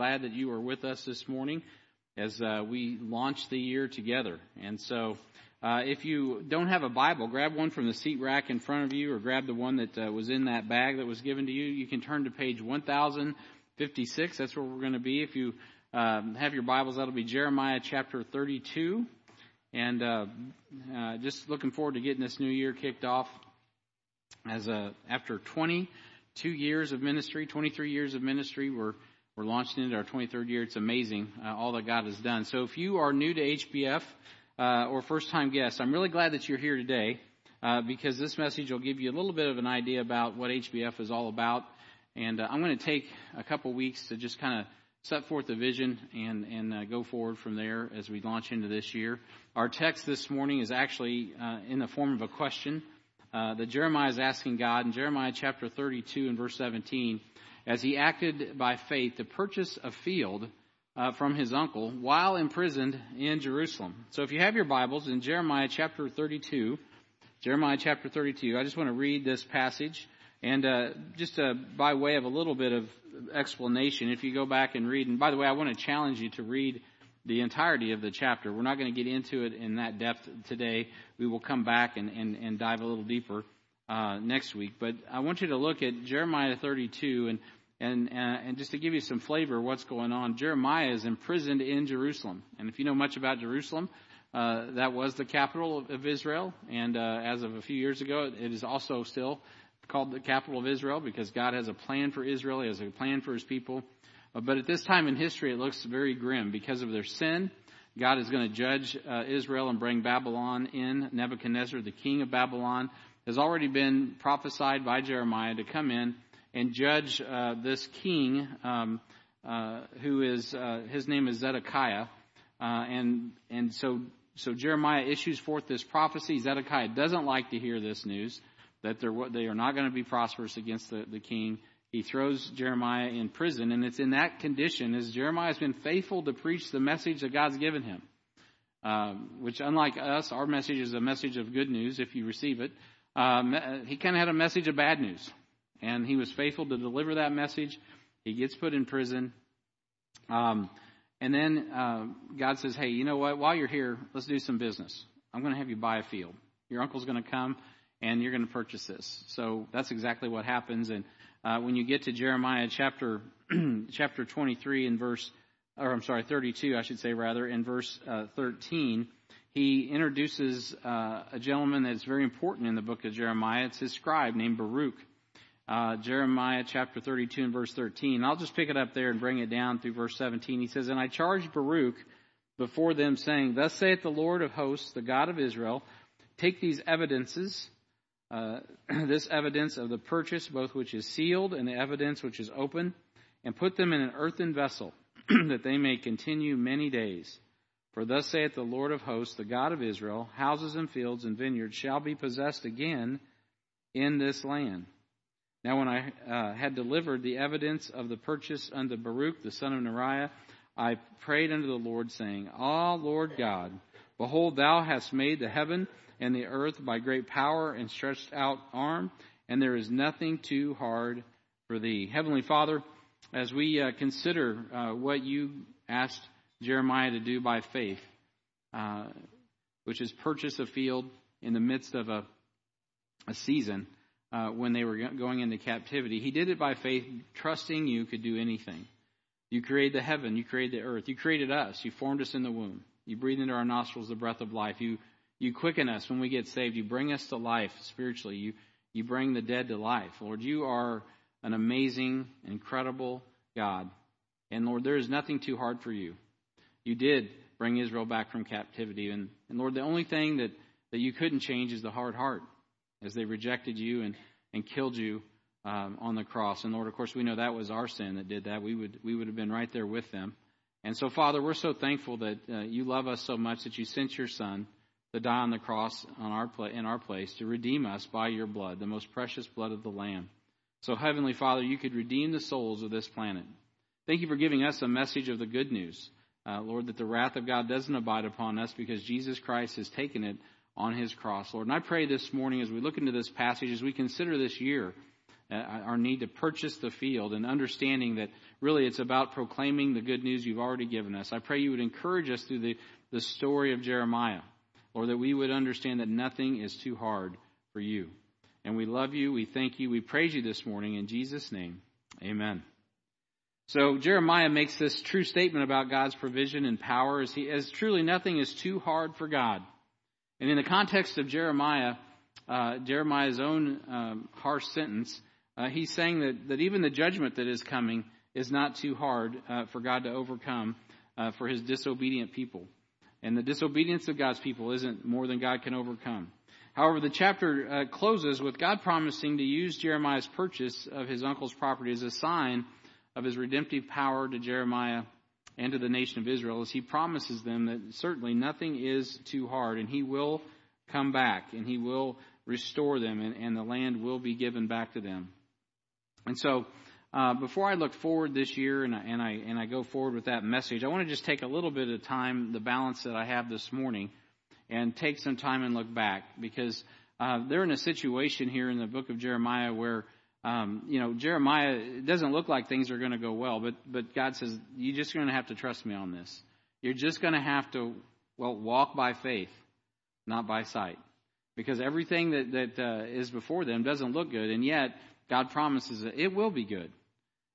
glad that you are with us this morning as uh, we launch the year together. And so, uh, if you don't have a Bible, grab one from the seat rack in front of you, or grab the one that uh, was in that bag that was given to you. You can turn to page 1056. That's where we're going to be. If you um, have your Bibles, that'll be Jeremiah chapter 32. And uh, uh, just looking forward to getting this new year kicked off as a after 22 years of ministry, 23 years of ministry, we're we're launching into our 23rd year. It's amazing uh, all that God has done. So if you are new to HBF uh, or first time guest, I'm really glad that you're here today uh, because this message will give you a little bit of an idea about what HBF is all about. And uh, I'm going to take a couple weeks to just kind of set forth the vision and and uh, go forward from there as we launch into this year. Our text this morning is actually uh, in the form of a question uh, that Jeremiah is asking God in Jeremiah chapter 32 and verse 17, as he acted by faith to purchase a field uh, from his uncle while imprisoned in Jerusalem. So if you have your Bibles in Jeremiah chapter 32, Jeremiah chapter 32, I just want to read this passage. And uh, just uh, by way of a little bit of explanation, if you go back and read, and by the way, I want to challenge you to read the entirety of the chapter. We're not going to get into it in that depth today. We will come back and, and, and dive a little deeper uh, next week. But I want you to look at Jeremiah 32 and and uh, and just to give you some flavor of what's going on. Jeremiah is imprisoned in Jerusalem, and if you know much about Jerusalem, uh, that was the capital of, of Israel. And uh, as of a few years ago, it is also still called the capital of Israel because God has a plan for Israel. He has a plan for His people. Uh, but at this time in history, it looks very grim because of their sin. God is going to judge uh, Israel and bring Babylon in. Nebuchadnezzar, the king of Babylon, has already been prophesied by Jeremiah to come in and judge uh, this king, um, uh, who is uh, his name is Zedekiah, uh, and and so so Jeremiah issues forth this prophecy. Zedekiah doesn't like to hear this news that they're they are not going to be prosperous against the, the king he throws Jeremiah in prison, and it's in that condition as Jeremiah has been faithful to preach the message that God's given him. Um, which, unlike us, our message is a message of good news if you receive it. Um, he kind of had a message of bad news, and he was faithful to deliver that message. He gets put in prison, um, and then uh, God says, "Hey, you know what? While you're here, let's do some business. I'm going to have you buy a field. Your uncle's going to come, and you're going to purchase this." So that's exactly what happens, and uh, when you get to Jeremiah chapter chapter 23 and verse, or I'm sorry, 32, I should say rather, in verse uh, 13, he introduces uh, a gentleman that's very important in the book of Jeremiah. It's his scribe named Baruch. Uh, Jeremiah chapter 32 and verse 13. I'll just pick it up there and bring it down through verse 17. He says, And I charged Baruch before them, saying, Thus saith the Lord of hosts, the God of Israel, take these evidences uh, this evidence of the purchase, both which is sealed and the evidence which is open, and put them in an earthen vessel, that they may continue many days. For thus saith the Lord of hosts, the God of Israel, houses and fields and vineyards shall be possessed again in this land. Now, when I uh, had delivered the evidence of the purchase unto Baruch the son of Neriah, I prayed unto the Lord, saying, Ah, Lord God, behold, thou hast made the heaven and the earth by great power and stretched out arm, and there is nothing too hard for thee. Heavenly Father, as we uh, consider uh, what you asked Jeremiah to do by faith, uh, which is purchase a field in the midst of a, a season uh, when they were going into captivity, he did it by faith, trusting you could do anything. You created the heaven, you created the earth, you created us, you formed us in the womb. You breathed into our nostrils the breath of life. You you quicken us when we get saved. You bring us to life spiritually. You, you bring the dead to life. Lord, you are an amazing, incredible God. And Lord, there is nothing too hard for you. You did bring Israel back from captivity. And, and Lord, the only thing that, that you couldn't change is the hard heart as they rejected you and, and killed you um, on the cross. And Lord, of course, we know that was our sin that did that. We would, we would have been right there with them. And so, Father, we're so thankful that uh, you love us so much that you sent your Son to die on the cross on our pla- in our place to redeem us by your blood, the most precious blood of the Lamb. So, Heavenly Father, you could redeem the souls of this planet. Thank you for giving us a message of the good news, uh, Lord, that the wrath of God doesn't abide upon us because Jesus Christ has taken it on his cross, Lord. And I pray this morning as we look into this passage, as we consider this year, uh, our need to purchase the field, and understanding that really it's about proclaiming the good news you've already given us. I pray you would encourage us through the, the story of Jeremiah, or that we would understand that nothing is too hard for you. And we love you, we thank you, we praise you this morning. In Jesus' name, amen. So Jeremiah makes this true statement about God's provision and power as he as truly nothing is too hard for God. And in the context of Jeremiah, uh, Jeremiah's own um, harsh sentence, uh, he's saying that, that even the judgment that is coming is not too hard uh, for God to overcome uh, for his disobedient people. And the disobedience of God's people isn't more than God can overcome. However, the chapter uh, closes with God promising to use Jeremiah's purchase of his uncle's property as a sign of his redemptive power to Jeremiah and to the nation of Israel as he promises them that certainly nothing is too hard and he will come back and he will restore them and, and the land will be given back to them. And so, uh, before I look forward this year and I, and I and I go forward with that message, I want to just take a little bit of time, the balance that I have this morning, and take some time and look back because uh, they're in a situation here in the book of Jeremiah where um, you know, Jeremiah, it doesn't look like things are going to go well, but, but God says, you're just going to have to trust me on this. You're just going to have to, well, walk by faith, not by sight. Because everything that, that uh, is before them doesn't look good, and yet God promises that it will be good.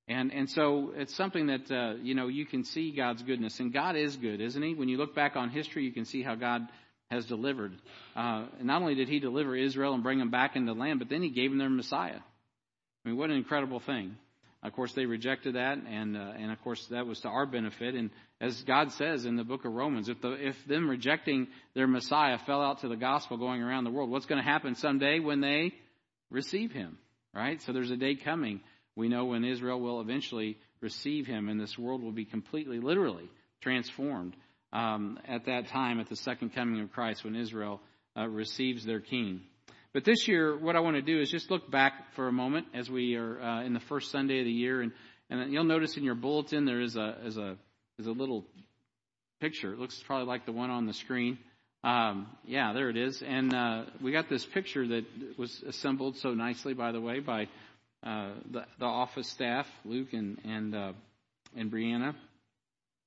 And, and so it's something that, uh, you know, you can see God's goodness. And God is good, isn't He? When you look back on history, you can see how God has delivered. Uh, not only did He deliver Israel and bring them back into the land, but then He gave them their Messiah. I mean, what an incredible thing. Of course, they rejected that, and uh, and of course that was to our benefit. And as God says in the book of Romans, if the if them rejecting their Messiah fell out to the gospel going around the world, what's going to happen someday when they receive Him? Right. So there's a day coming. We know when Israel will eventually receive Him, and this world will be completely, literally transformed um, at that time, at the second coming of Christ, when Israel uh, receives their King. But this year, what I want to do is just look back for a moment as we are uh, in the first Sunday of the year, and and you'll notice in your bulletin there is a is a is a little picture. It looks probably like the one on the screen. Um, yeah, there it is. And uh, we got this picture that was assembled so nicely, by the way, by uh, the, the office staff, Luke and and uh, and Brianna.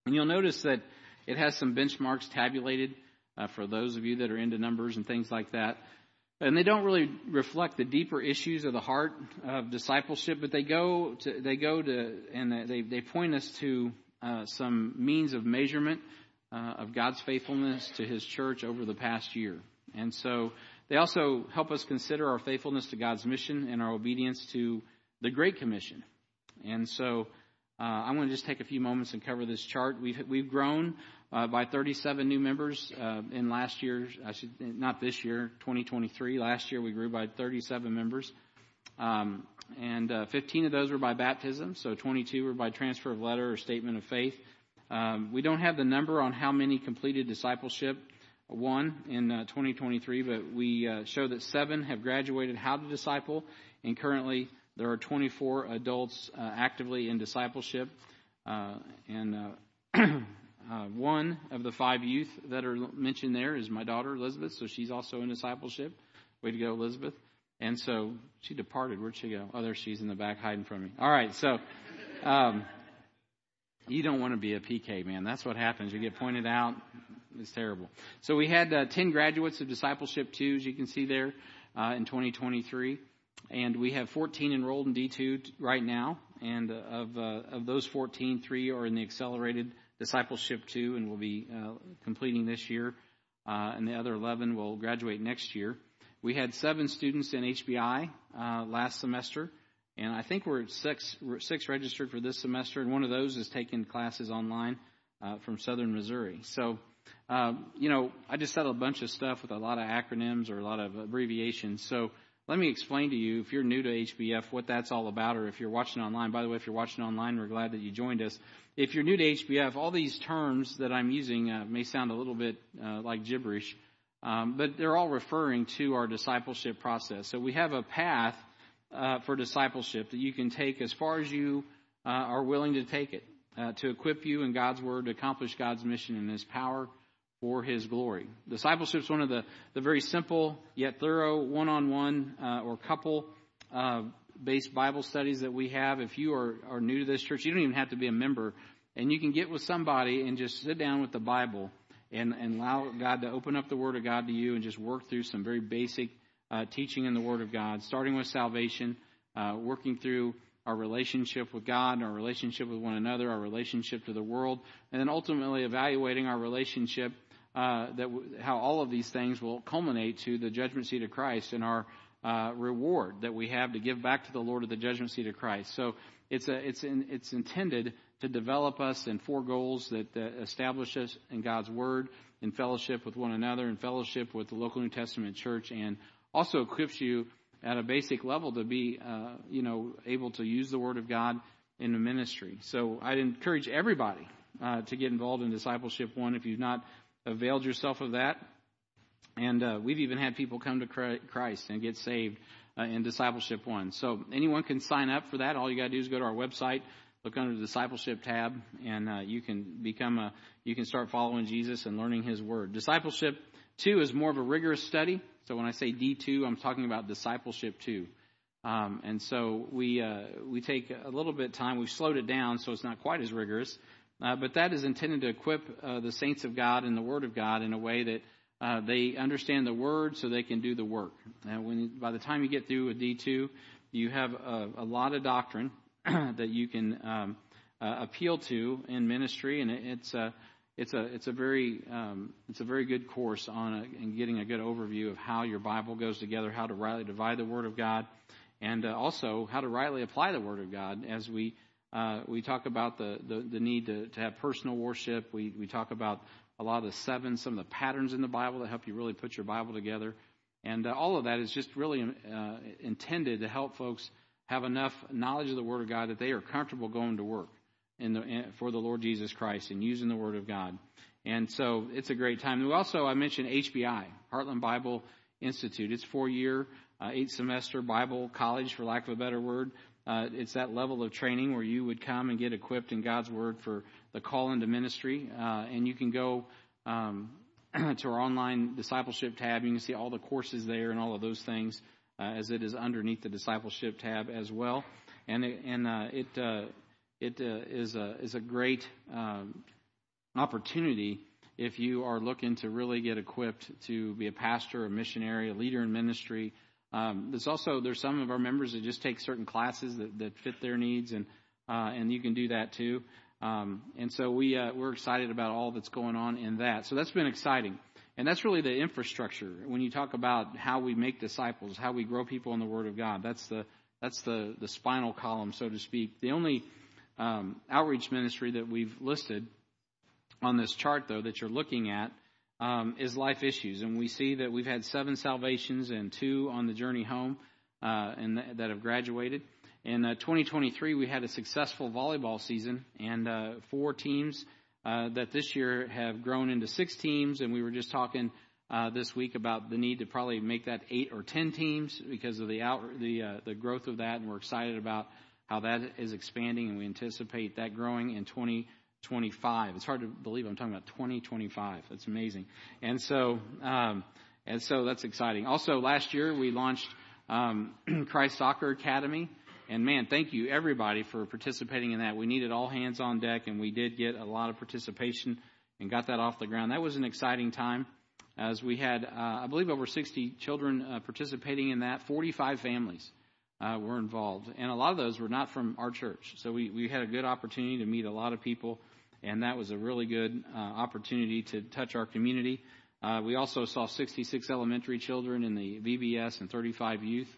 And you'll notice that it has some benchmarks tabulated uh, for those of you that are into numbers and things like that. And they don't really reflect the deeper issues of the heart of discipleship, but they go to, they go to, and they, they point us to uh, some means of measurement uh, of God's faithfulness to His church over the past year. And so they also help us consider our faithfulness to God's mission and our obedience to the Great Commission. And so uh, I'm going to just take a few moments and cover this chart. We've, we've grown uh, by 37 new members uh, in last year. I should not this year, 2023. Last year we grew by 37 members, um, and uh, 15 of those were by baptism. So 22 were by transfer of letter or statement of faith. Um, we don't have the number on how many completed discipleship one in uh, 2023, but we uh, show that seven have graduated how to disciple, and currently there are 24 adults uh, actively in discipleship. and Uh, one of the five youth that are mentioned there is my daughter Elizabeth, so she's also in discipleship. Way to go, Elizabeth. And so she departed. Where'd she go? Oh, there she's in the back hiding from me. All right, so um, you don't want to be a PK, man. That's what happens. You get pointed out. It's terrible. So we had uh, 10 graduates of discipleship too, as you can see there, uh, in 2023. And we have 14 enrolled in D2 right now. And uh, of, uh, of those 14, three are in the accelerated discipleship two and will be uh, completing this year, uh, and the other 11 will graduate next year. We had seven students in HBI uh, last semester, and I think we're six, six registered for this semester, and one of those is taking classes online uh, from Southern Missouri. So, uh, you know, I just said a bunch of stuff with a lot of acronyms or a lot of abbreviations. So let me explain to you, if you're new to HBF, what that's all about, or if you're watching online. By the way, if you're watching online, we're glad that you joined us. If you're new to HBF, all these terms that I'm using uh, may sound a little bit uh, like gibberish, um, but they're all referring to our discipleship process. So we have a path uh, for discipleship that you can take as far as you uh, are willing to take it uh, to equip you in God's Word to accomplish God's mission and His power for His glory. Discipleship is one of the, the very simple yet thorough one-on-one uh, or couple uh, based Bible studies that we have. If you are, are new to this church, you don't even have to be a member, and you can get with somebody and just sit down with the Bible and, and allow God to open up the Word of God to you and just work through some very basic uh, teaching in the Word of God, starting with salvation, uh, working through our relationship with God, our relationship with one another, our relationship to the world, and then ultimately evaluating our relationship. Uh, that w- how all of these things will culminate to the judgment seat of Christ and our uh, reward that we have to give back to the Lord at the judgment seat of Christ. So it's a, it's in, it's intended to develop us in four goals that uh, establish us in God's Word, in fellowship with one another, in fellowship with the local New Testament church, and also equips you at a basic level to be, uh, you know, able to use the Word of God in the ministry. So I'd encourage everybody uh, to get involved in Discipleship One if you've not availed yourself of that. And uh, we've even had people come to Christ and get saved uh, in Discipleship One. So anyone can sign up for that. All you got to do is go to our website, look under the Discipleship tab, and uh, you can become a you can start following Jesus and learning His Word. Discipleship Two is more of a rigorous study. So when I say D2, I'm talking about discipleship two. Um, and so we uh, we take a little bit of time. We've slowed it down so it's not quite as rigorous, uh, but that is intended to equip uh, the saints of God and the Word of God in a way that uh, they understand the Word so they can do the work. And when by the time you get through with D2, you have a, a lot of doctrine that you can um, uh, appeal to in ministry, and it, it's uh, it's a it's a very um, it's a very good course on a, and getting a good overview of how your Bible goes together, how to rightly divide the Word of God, and uh, also how to rightly apply the Word of God. As we uh, we talk about the, the, the need to, to have personal worship, we we talk about a lot of the seven, some of the patterns in the Bible that help you really put your Bible together, and uh, all of that is just really uh, intended to help folks have enough knowledge of the Word of God that they are comfortable going to work in the, in, for the Lord Jesus Christ and using the Word of God. And so it's a great time. We also, I mentioned HBI, Heartland Bible Institute. It's four year, uh, eight semester Bible college, for lack of a better word. Uh, it's that level of training where you would come and get equipped in God's Word for the call into ministry. Uh, and you can go um, to our online discipleship tab. You can see all the courses there and all of those things uh, as it is underneath the discipleship tab as well. And it, and uh, it uh, it uh, is a is a great um, opportunity if you are looking to really get equipped to be a pastor, a missionary, a leader in ministry. Um, there's also there's some of our members that just take certain classes that, that fit their needs, and uh, and you can do that too. Um, and so we uh, we're excited about all that's going on in that. So that's been exciting, and that's really the infrastructure. When you talk about how we make disciples, how we grow people in the Word of God, that's the that's the the spinal column, so to speak. The only um, outreach ministry that we've listed on this chart, though, that you're looking at, um, is life issues. And we see that we've had seven salvations and two on the journey home uh, and th- that have graduated. In uh, 2023, we had a successful volleyball season and uh, four teams uh, that this year have grown into six teams. And we were just talking this week about the need to probably make that eight or ten teams because of the out the the growth of that. And we're excited about how that is expanding, and we anticipate that growing in 2025. It's hard to believe I'm talking about 2025. That's amazing. And so, um, and so that's exciting. Also, last year we launched um, Christ Soccer Academy. And man, thank you everybody for participating in that. We needed all hands on deck, and we did get a lot of participation and got that off the ground. That was an exciting time as we had, uh, I believe, over 60 children uh, participating in that, 45 families uh, were involved. And a lot of those were not from our church. So we, we had a good opportunity to meet a lot of people, and that was a really good uh, opportunity to touch our community. Uh, we also saw 66 elementary children in the VBS and 35 youth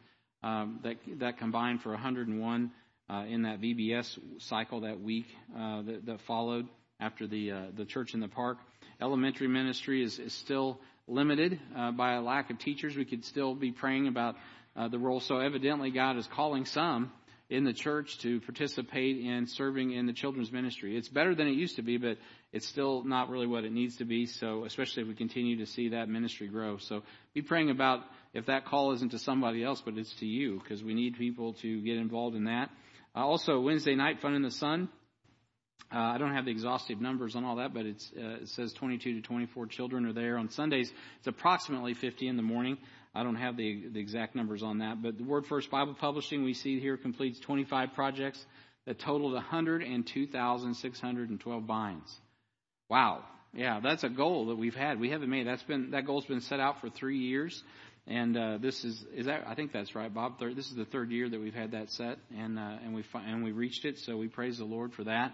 um, that, that combined for 101 uh, in that VBS cycle that week uh, that, that, followed after the, uh, the church in the park. Elementary ministry is, is still limited by a lack of teachers. We could still be praying about uh, the role. So evidently, God is calling some in the church to participate in serving in the children's ministry. It's better than it used to be, but it's still not really what it needs to be. So, especially if we continue to see that ministry grow. So, be praying about if that call isn't to somebody else, but it's to you, because we need people to get involved in that. Uh, also, Wednesday night, Fun in the Sun. Uh, I don't have the exhaustive numbers on all that, but uh, it says 22 to 24 children are there. On Sundays, it's approximately 50 in the morning. I don't have the, the exact numbers on that. But the Word First Bible Publishing, we see here, completes 25 projects that totaled 102,612 binds. Wow. Yeah, that's a goal that we've had. We haven't made. That's been that goal's been set out for three years, and uh, this is is that I think that's right, Bob. Third, this is the third year that we've had that set, and uh, and we and we reached it. So we praise the Lord for that.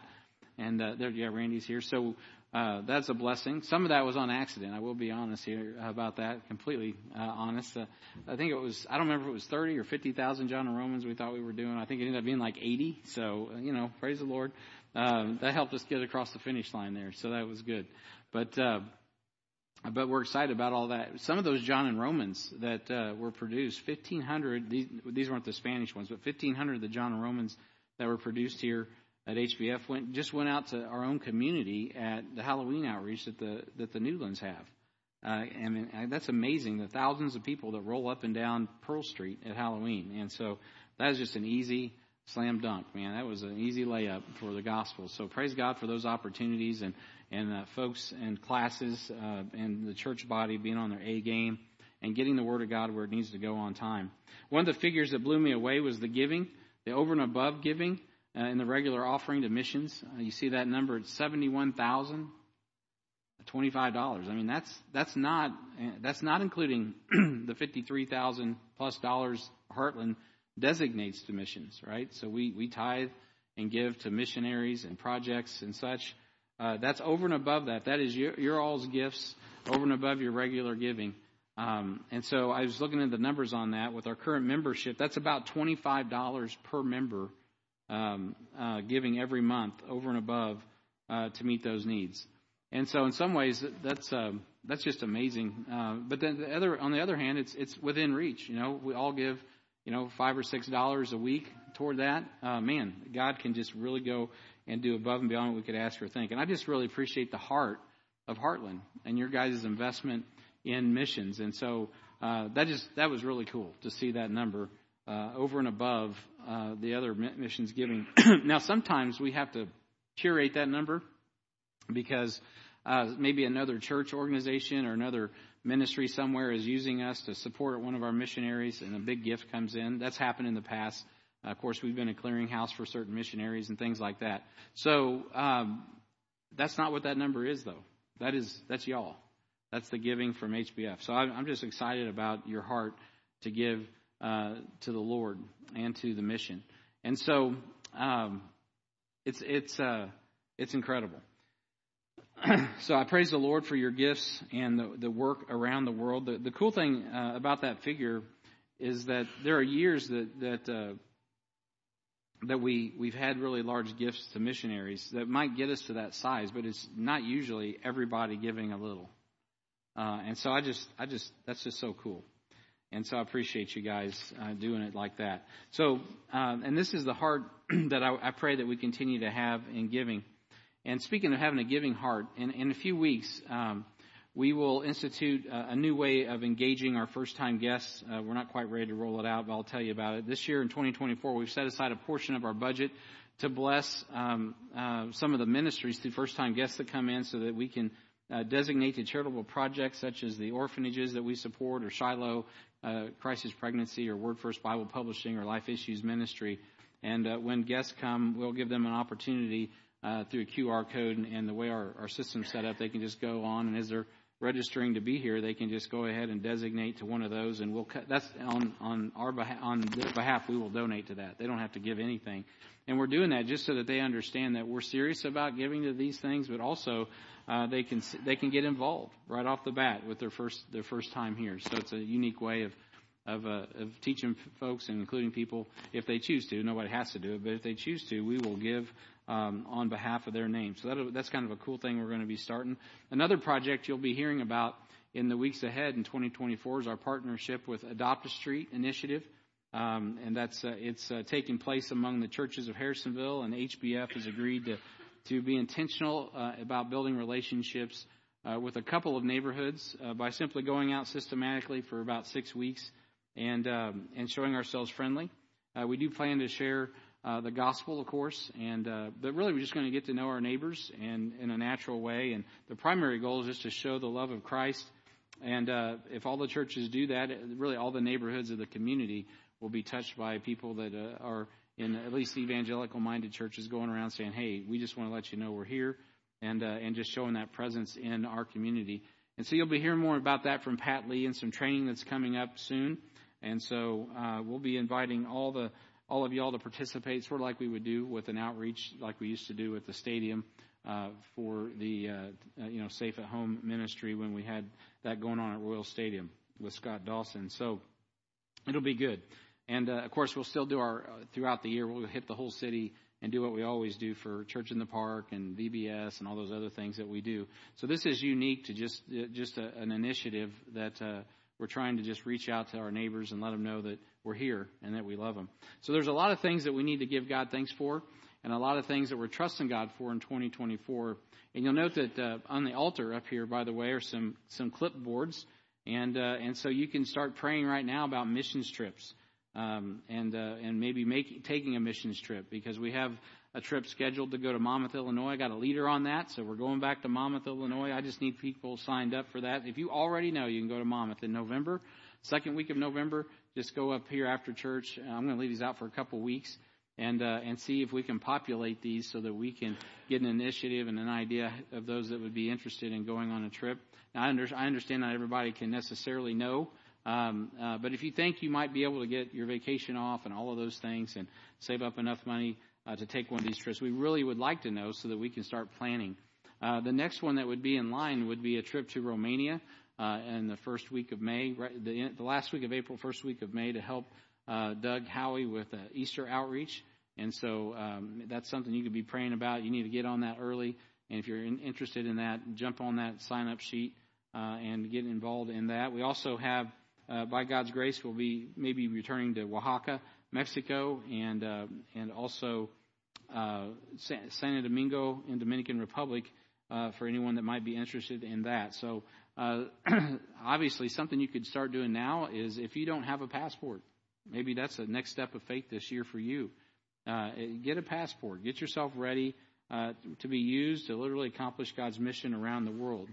And uh, there, yeah, Randy's here. So uh, that's a blessing. Some of that was on accident. I will be honest here about that. Completely uh, honest. Uh, I think it was. I don't remember if it was thirty or fifty thousand John and Romans we thought we were doing. I think it ended up being like eighty. So uh, you know, praise the Lord. Um, that helped us get across the finish line there. So that was good. But uh, but we're excited about all that. Some of those John and Romans that uh, were produced, fifteen hundred. These these weren't the Spanish ones, but fifteen hundred of the John and Romans that were produced here at HBF went just went out to our own community at the Halloween outreach that the that the Newlands have. Uh, I mean, that's amazing. The thousands of people that roll up and down Pearl Street at Halloween, and so that is just an easy slam dunk, man. That was an easy layup for the gospel. So praise God for those opportunities and and uh, folks and classes uh, and the church body being on their A game and getting the word of God where it needs to go on time. One of the figures that blew me away was the giving, the over and above giving uh, in the regular offering to missions. Uh, you see that number at seventy-one thousand twenty-five dollars. I mean, that's that's not that's not including the fifty-three thousand plus dollars Heartland designates to missions, right? So we we tithe and give to missionaries and projects and such. Uh, that's over and above that. That is your, your all's gifts over and above your regular giving. Um, and so I was looking at the numbers on that with our current membership. That's about $25 per member um, uh, giving every month over and above uh, to meet those needs. And so, in some ways, that's uh, that's just amazing. Uh, but then, the other, on the other hand, it's it's within reach. You know, we all give, you know, five or six dollars a week toward that. Uh, man, God can just really go and do above and beyond what we could ask or think. And I just really appreciate the heart of Heartland and your guys' investment in missions. And so uh, that just that was really cool to see that number uh, over and above uh, the other missions giving. now, sometimes we have to curate that number because uh, maybe another church organization or another ministry somewhere is using us to support one of our missionaries, and a big gift comes in. That's happened in the past. Uh, of course, we've been a clearinghouse for certain missionaries and things like that. So um, that's not what that number is, though. That is that's y'all. That's the giving from HBF. So I'm, I'm just excited about your heart to give uh, to the Lord and to the mission. And so um, it's it's uh, it's incredible. so I praise the Lord for your gifts and the, the work around the world. The, the cool thing uh, about that figure is that there are years that that uh, that we we've had really large gifts to missionaries that might get us to that size, but it's not usually everybody giving a little. Uh, and so I just I just that's just so cool. And so I appreciate you guys uh, doing it like that. So, um, and this is the heart that I, I, pray that we continue to have in giving. And speaking of having a giving heart, in, in a few weeks, um, we will institute a, new way of engaging our first time guests. Uh, we're not quite ready to roll it out, but I'll tell you about it. This year in 2024, we've set aside a portion of our budget to bless um, uh, some of the ministries to first time guests that come in so that we can uh, designate to charitable projects such as the orphanages that we support or Shiloh uh, Crisis Pregnancy or Word First Bible Publishing or Life Issues Ministry. And uh, when guests come, we'll give them an opportunity uh, through a QR code and, and the way our, our system's set up, they can just go on and as they're registering to be here, they can just go ahead and designate to one of those, and we'll cut. That's on on our behalf, on their behalf. We will donate to that. They don't have to give anything, and we're doing that just so that they understand that we're serious about giving to these things, but also uh, they can they can get involved right off the bat with their first their first time here. So it's a unique way of of, uh, of teaching folks and including people if they choose to. Nobody has to do it, but if they choose to, we will give um, on behalf of their name. So that, that's kind of a cool thing we're going to be starting. Another project you'll be hearing about in the weeks ahead in 2024 is our partnership with Adopt a Street Initiative. Um, and that's uh, it's uh, taking place among the churches of Harrisonville, and HBF has agreed to to be intentional uh, about building relationships uh, with a couple of neighborhoods uh, by simply going out systematically for about six weeks and um, and showing ourselves friendly. Uh, we do plan to share uh, the gospel, of course, and uh, but really we're just going to get to know our neighbors and in a natural way. And the primary goal is just to show the love of Christ and uh, if all the churches do that, really all the neighborhoods of the community will be touched by people that uh, are in at least evangelical minded churches going around saying, "Hey, we just want to let you know we're here," and uh, and just showing that presence in our community. And so you'll be hearing more about that from Pat Lee and some training that's coming up soon. And so uh, we'll be inviting all the all of y'all to participate, sort of like we would do with an outreach, like we used to do at the stadium uh, for the uh, uh, you know Safe at Home ministry when we had that going on at Royal Stadium with Scott Dawson. So it'll be good. And uh, of course, we'll still do our uh, throughout the year. We'll hit the whole city and do what we always do for Church in the Park and VBS and all those other things that we do. So this is unique to just uh, just a, an initiative that uh, we're trying to just reach out to our neighbors and let them know that we're here and that we love them. So there's a lot of things that we need to give God thanks for, and a lot of things that we're trusting God for in 2024. And you'll note that uh, on the altar up here, by the way, are some some clipboards, and uh, and so you can start praying right now about missions trips um, and uh, and maybe make, taking a missions trip because we have a trip scheduled to go to Monmouth, Illinois. I got a leader on that, so we're going back to Monmouth, Illinois. I just need people signed up for that. If you already know, you can go to Monmouth in November, second week of November. Just go up here after church. I'm going to leave these out for a couple weeks and uh, and see if we can populate these so that we can get an initiative and an idea of those that would be interested in going on a trip. Now, I, under, I understand not everybody can necessarily know um, uh, but if you think you might be able to get your vacation off and all of those things and save up enough money uh, to take one of these trips, we really would like to know so that we can start planning. Uh, the next one that would be in line would be a trip to Romania uh, in the first week of May, right, the, the, last week of April, first week of May, to help uh, Doug Howie with uh, Easter outreach. And so um, that's something you could be praying about. You need to get on that early. And if you're in, interested in that, jump on that sign up sheet uh, and get involved in that. We also have uh, by God's grace, we'll be maybe returning to Oaxaca, Mexico, and uh, and also uh, Santo Domingo in Dominican Republic uh, for anyone that might be interested in that. So obviously, something you could start doing now is if you don't have a passport, maybe that's the next step of faith this year for you. Get a passport. Get yourself ready to be used to literally accomplish God's mission around the world.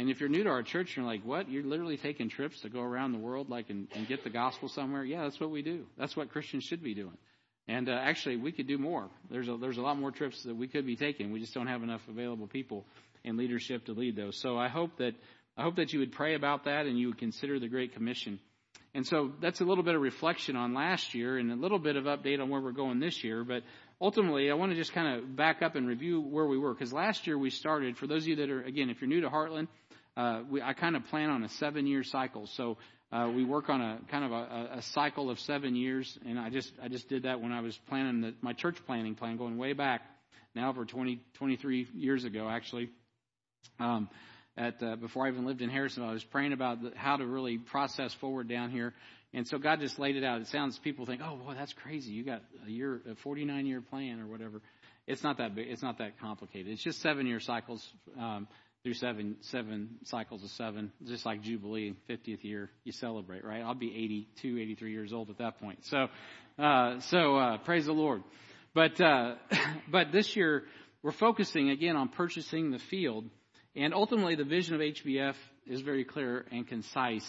And if you're new to our church, you're like, what? You're literally taking trips to go around the world, like, and, and get the gospel somewhere? Yeah, that's what we do. That's what Christians should be doing. And uh, actually, we could do more. There's a, there's a lot more trips that we could be taking. We just don't have enough available people in leadership to lead those. So I hope that I hope that you would pray about that and you would consider the Great Commission. And so that's a little bit of reflection on last year and a little bit of update on where we're going this year. But ultimately, I want to just kind of back up and review where we were because last year we started. For those of you that are again, if you're new to Heartland, uh, we, I kind of plan on a seven year cycle. So uh, we work on a kind of a, a cycle of seven years, and I just I just did that when I was planning the, my church planning plan, going way back now for 20 23 years ago actually. Um, at uh, before I even lived in Harrisonville, I was praying about the, how to really process forward down here, and so God just laid it out. It sounds people think, oh boy, that's crazy. You got a year, a 49 year plan or whatever. It's not that big. It's not that complicated. It's just seven year cycles. Um, through seven seven cycles of seven, just like Jubilee, 50th year, you celebrate, right? I'll be 82, 83 years old at that point. So, uh, so uh, praise the Lord. But uh, but this year we're focusing again on purchasing the field, and ultimately the vision of HBF is very clear and concise.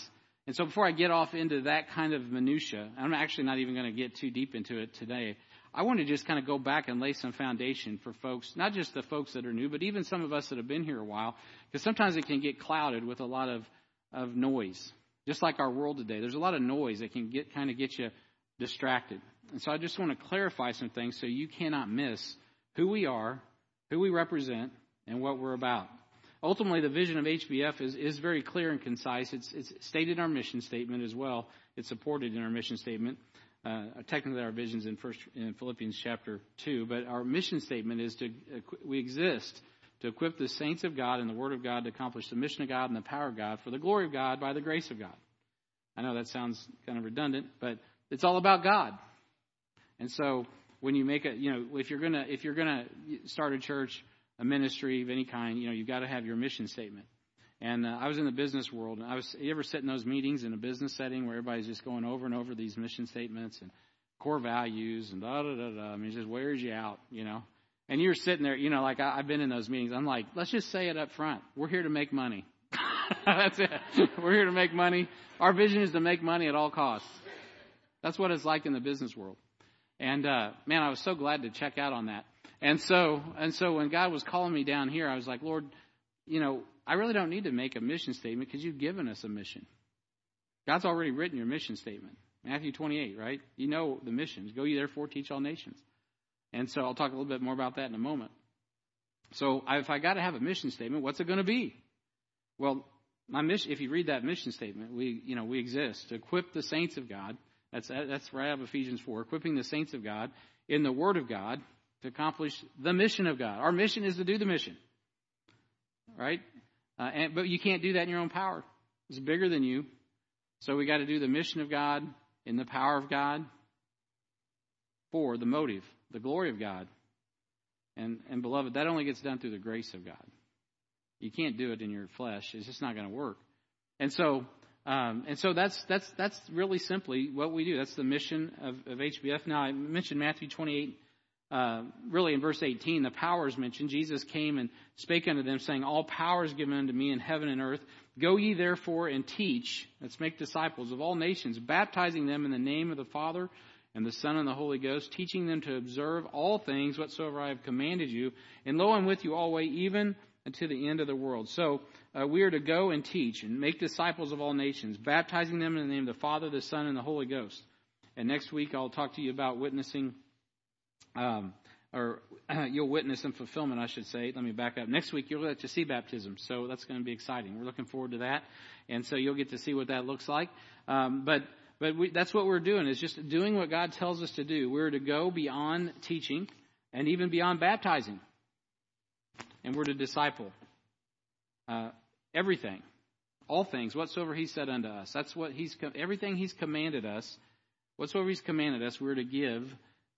And so before I get off into that kind of minutia, I'm actually not even going to get too deep into it today. I want to just kind of go back and lay some foundation for folks, not just the folks that are new, but even some of us that have been here a while, because sometimes it can get clouded with a lot of, of noise. Just like our world today, there's a lot of noise that can get kind of get you distracted. And so I just want to clarify some things so you cannot miss who we are, who we represent, and what we're about. Ultimately, the vision of HBF is, is very clear and concise. It's, it's stated in our mission statement as well. It's supported in our mission statement uh, technically our visions in first in Philippians chapter two, but our mission statement is to we exist to equip the saints of God and the Word of God to accomplish the mission of God and the power of God for the glory of God by the grace of God. I know that sounds kind of redundant, but it's all about God. And so when you make a, you know, if you're gonna if you're gonna start a church, a ministry of any kind, you know, you've got to have your mission statement. And uh, I was in the business world, and I was. You ever sit in those meetings in a business setting where everybody's just going over and over these mission statements and core values and da da da da. I mean, it just wears you out, you know. And you're sitting there, you know, like I, I've been in those meetings. I'm like, let's just say it up front. We're here to make money. That's it. We're here to make money. Our vision is to make money at all costs. That's what it's like in the business world. And uh, man, I was so glad to check out on that. And so, and so when God was calling me down here, I was like, Lord, you know, I really don't need to make a mission statement because you've given us a mission. God's already written your mission statement. Matthew 28, right? You know the missions. Go ye therefore teach all nations. And so I'll talk a little bit more about that in a moment. So if I got to have a mission statement, what's it going to be? Well, my mission, if you read that mission statement, we, you know, we exist to equip the saints of God. That's, that's right out of Ephesians 4, equipping the saints of God in the Word of God to accomplish the mission of God. Our mission is to do the mission. Right? Uh, and, but you can't do that in your own power. It's bigger than you. So we got to do the mission of God in the power of God for the motive, the glory of God. And, and beloved, that only gets done through the grace of God. You can't do it in your flesh. It's just not going to work. And so, um, and so that's, that's, that's really simply what we do. That's the mission of, of HBF. Now, I mentioned Matthew 28, uh, really in verse 18, the power is mentioned. Jesus came and spake unto them, saying, All power is given unto me in heaven and earth. Go ye therefore and teach, let's make disciples of all nations, baptizing them in the name of the Father and the Son and the Holy Ghost, teaching them to observe all things whatsoever I have commanded you. And lo, I'm with you always, even unto the end of the world. So uh, we are to go and teach and make disciples of all nations, baptizing them in the name of the Father, the Son, and the Holy Ghost. And next week I'll talk to you about witnessing, um, or you'll witness in fulfillment, I should say. Let me back up. Next week you'll get to see baptism, so that's going to be exciting. We're looking forward to that, and so you'll get to see what that looks like. Um, but but we, that's what we're doing is just doing what God tells us to do. We're to go beyond teaching and even beyond baptizing and we're to disciple uh, everything, all things, whatsoever He said unto us. That's what He's everything He's commanded us. Whatsoever He's commanded us, we're to give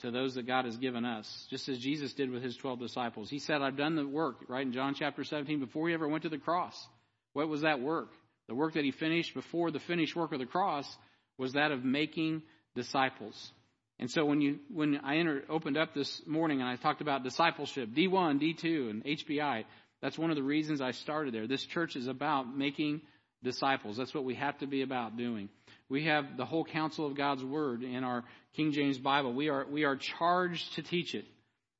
to those that God has given us, just as Jesus did with His twelve disciples. He said, "I've done the work." Right in John chapter seventeen, before He ever went to the cross. What was that work? The work that He finished before the finished work of the cross was that of making disciples. And so when you when I opened up this morning and I talked about discipleship, D1, D2, and HBI, that's one of the reasons I started there. This church is about making disciples. That's what we have to be about doing. We have the whole counsel of God's word in our King James Bible. We are we are charged to teach it.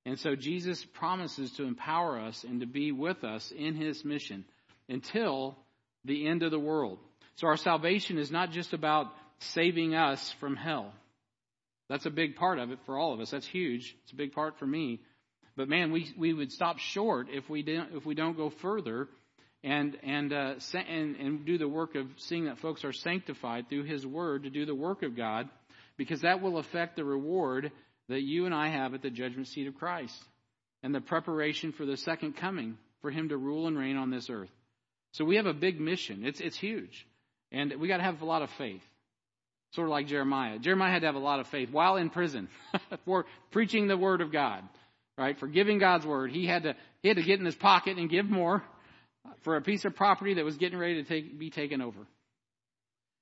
And so Jesus promises to empower us and to be with us in his mission until the end of the world. So our salvation is not just about saving us from hell. That's a big part of it for all of us. That's huge. It's a big part for me. But man, we we would stop short if we don't if we don't go further, and and uh, and and do the work of seeing that folks are sanctified through His Word to do the work of God, because that will affect the reward that you and I have at the judgment seat of Christ, and the preparation for the second coming for Him to rule and reign on this earth. So we have a big mission. It's it's huge, and we got to have a lot of faith. Sort of like Jeremiah. Jeremiah had to have a lot of faith while in prison for preaching the word of God, right? For giving God's word. He had to, he had to get in his pocket and give more for a piece of property that was getting ready to take, be taken over.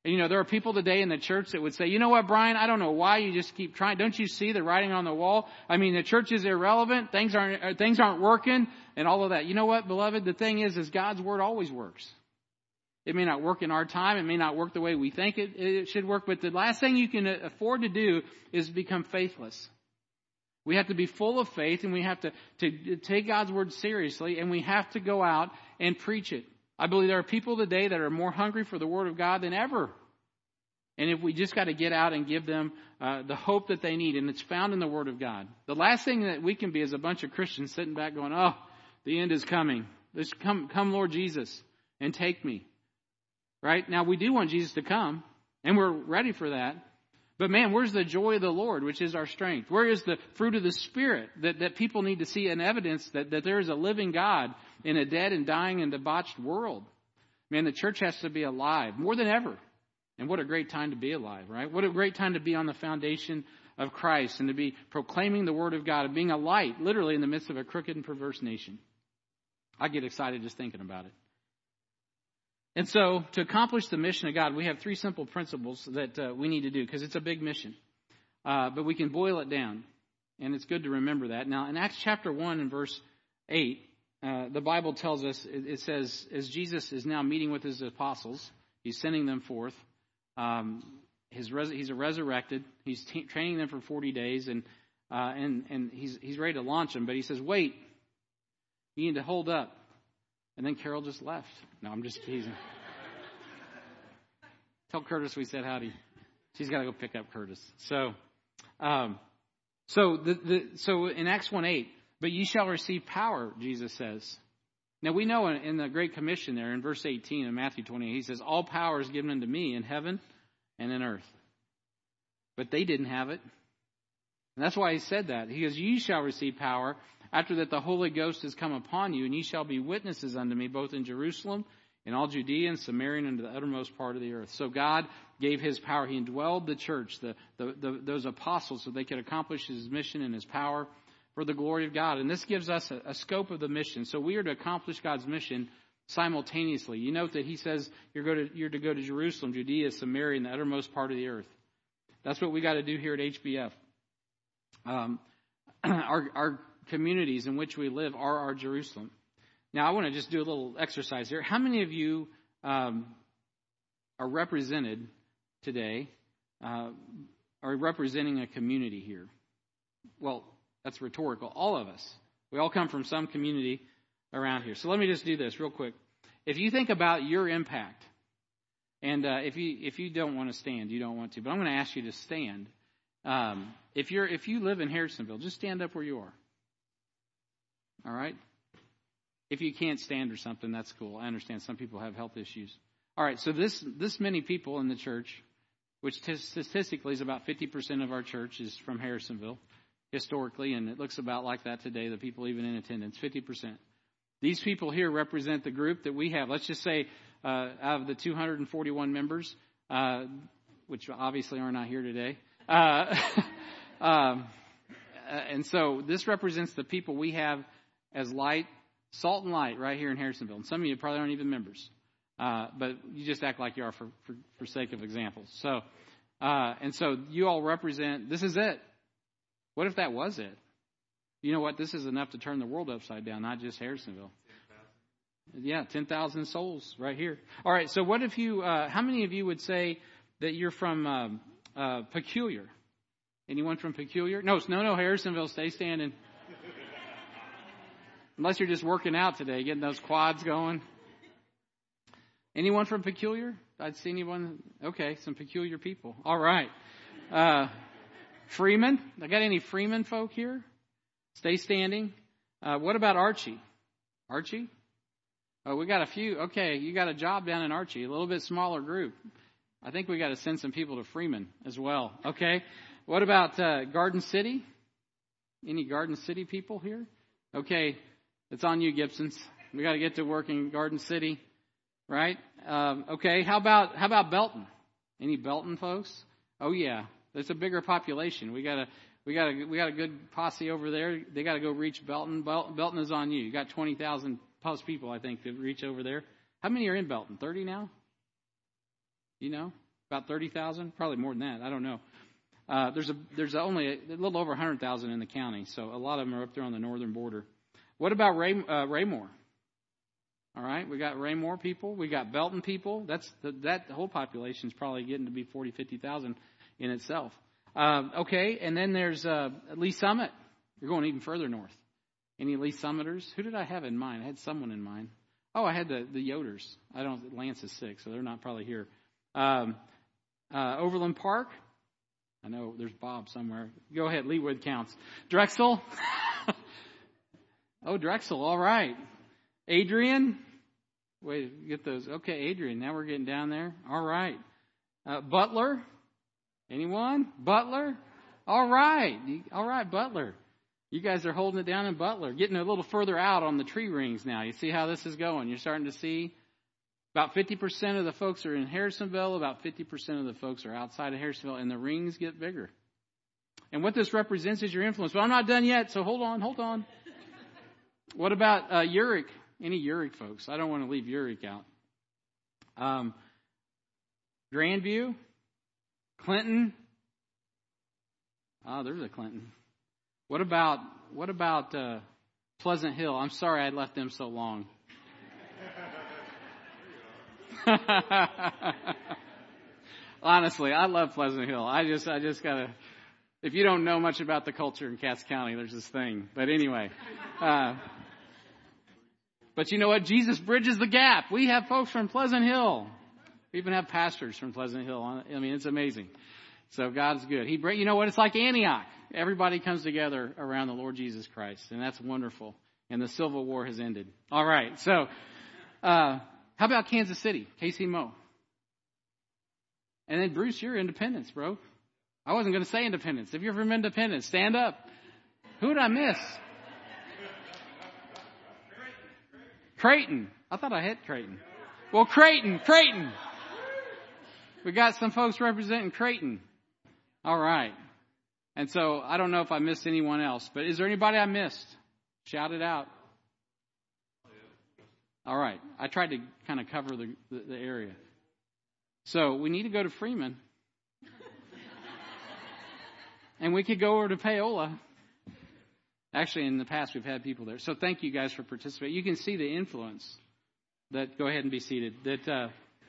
And you know, there are people today in the church that would say, you know what, Brian, I don't know why you just keep trying. Don't you see the writing on the wall? I mean, the church is irrelevant. Things aren't, uh, things aren't working and all of that. You know what, beloved? The thing is, is God's word always works. It may not work in our time. It may not work the way we think it, it should work. But the last thing you can afford to do is become faithless. We have to be full of faith and we have to, to take God's word seriously and we have to go out and preach it. I believe there are people today that are more hungry for the word of God than ever. And if we just got to get out and give them uh, the hope that they need, and it's found in the Word of God. The last thing that we can be is a bunch of Christians sitting back going, "Oh, the end is coming. Let's come, come, Lord Jesus, and take me." Right? Now we do want Jesus to come, and we're ready for that. But man, where's the joy of the Lord, which is our strength? Where is the fruit of the Spirit that, that people need to see an evidence that, that there is a living God in a dead and dying and debauched world? Man, the church has to be alive more than ever. And what a great time to be alive, right? What a great time to be on the foundation of Christ and to be proclaiming the Word of God and being a light, literally in the midst of a crooked and perverse nation. I get excited just thinking about it. And so, to accomplish the mission of God, we have three simple principles that uh, we need to do because it's a big mission. Uh, but we can boil it down, and it's good to remember that. Now, in Acts chapter 1 and verse 8, uh, the Bible tells us, it, says, as Jesus is now meeting with his apostles, he's sending them forth. Um, his res- he's a resurrected. He's t- training them for 40 days, and, uh, and, and he's, he's ready to launch them. But he says, wait, you need to hold up. And then Carol just left. No, I'm just teasing. Tell Curtis we said howdy. She's got to go pick up Curtis. So, um, so the, the so in Acts one eight, but ye shall receive power, Jesus says. Now we know in, in the Great Commission there in verse 18 of Matthew 28, he says, All power is given unto me in heaven and in earth. But they didn't have it. And that's why he said that. He goes, Ye shall receive power after that the Holy Ghost has come upon you, and ye shall be witnesses unto me both in Jerusalem, and all Judea and Samaria, and unto the uttermost part of the earth. So God gave his power. He indwelled the church, the, the, the, those apostles, so they could accomplish his mission and his power for the glory of God. And this gives us a, a scope of the mission. So we are to accomplish God's mission simultaneously. You note that he says you're, to, you're to go to Jerusalem, Judea, Samaria, and the uttermost part of the earth. That's what we got to do here at HBF. Um, our, our communities in which we live are our Jerusalem. Now, I want to just do a little exercise here. How many of you um, are represented today, uh, are representing a community here? Well, that's rhetorical. All of us. We all come from some community around here. So let me just do this real quick. If you think about your impact, and uh, if you if you don't want to stand, you don't want to, but I'm going to ask you to stand. Um, if you're if you live in Harrisonville, just stand up where you are. All right. If you can't stand or something, that's cool. I understand some people have health issues. All right. So this this many people in the church, which t- statistically is about 50% of our church is from Harrisonville historically, and it looks about like that today, the people even in attendance, 50%. These people here represent the group that we have. Let's just say uh, out of the 241 members, uh, which obviously are not here today. Uh, um, and so this represents the people we have as light, salt and light right here in Harrisonville. And some of you probably aren't even members. Uh, but you just act like you are for, for, for sake of examples. So, uh, and so you all represent, this is it. What if that was it? You know what? This is enough to turn the world upside down, not just Harrisonville. 10, yeah, 10,000 souls right here. All right, so what if you, uh, how many of you would say that you're from um, uh, Peculiar? Anyone from Peculiar? No, no, no, Harrisonville, stay standing. Unless you're just working out today, getting those quads going. Anyone from Peculiar? I'd see anyone. Okay, some peculiar people. All right. Uh, Freeman? I got any Freeman folk here? Stay standing. Uh, what about Archie? Archie? Oh, we got a few. Okay, you got a job down in Archie, a little bit smaller group. I think we got to send some people to Freeman as well. Okay. What about uh, Garden City? Any Garden City people here? Okay, it's on you, Gibsons. We got to get to work in Garden City, right? Um, okay. How about how about Belton? Any Belton folks? Oh yeah, there's a bigger population. We got a we got a we got a good posse over there. They got to go reach Belton. Belton is on you. You got twenty thousand plus people, I think, to reach over there. How many are in Belton? Thirty now. You know, about thirty thousand, probably more than that. I don't know. Uh, there's a there's only a, a little over hundred thousand in the county, so a lot of them are up there on the northern border. What about Ray, uh, Raymore? All right, we got Raymore people, we got Belton people. That's the, that whole population is probably getting to be forty, fifty thousand in itself. Uh, okay, and then there's uh, Lee's Summit. You're going even further north. Any Lee Summiters? Who did I have in mind? I had someone in mind. Oh, I had the the Yoders. I don't. Lance is sick, so they're not probably here. Um, uh, Overland Park. I know there's Bob somewhere. Go ahead, Leawood counts. Drexel. oh, Drexel. All right. Adrian. Wait, get those. Okay, Adrian. Now we're getting down there. All right. Uh, Butler. Anyone? Butler? All right. All right, Butler. You guys are holding it down in Butler, getting a little further out on the tree rings now. You see how this is going. You're starting to see about 50% of the folks are in Harrisonville, about 50% of the folks are outside of Harrisonville, and the rings get bigger. And what this represents is your influence. But I'm not done yet, so hold on, hold on. What about uh, Urich? Any Urich folks? I don't want to leave Urich out. Um, Grandview, Clinton. Oh, there's a Clinton. What about what about uh, Pleasant Hill. I'm sorry I left them so long. Honestly, I love Pleasant Hill. I just, I just gotta, if you don't know much about the culture in Cass County, there's this thing. But anyway, uh, but you know what? Jesus bridges the gap. We have folks from Pleasant Hill. We even have pastors from Pleasant Hill. I mean, it's amazing. So God's good. He bring, you know what? It's like Antioch. Everybody comes together around the Lord Jesus Christ, and that's wonderful. And the Civil War has ended. All right. So, uh, how about Kansas City? Casey Mo. And then Bruce, you're Independence, bro. I wasn't going to say Independence. If you're from Independence, stand up. Who did I miss? Creighton. I thought I had Creighton. Well, Creighton, Creighton. We got some folks representing Creighton. All right. And so I don't know if I missed anyone else, but is there anybody I missed? Shout it out. All right. I tried to kind of cover the, the, the area. So we need to go to Freeman. and we could go over to Paola. Actually, in the past, we've had people there. So thank you guys for participating. You can see the influence that, go ahead and be seated, that uh,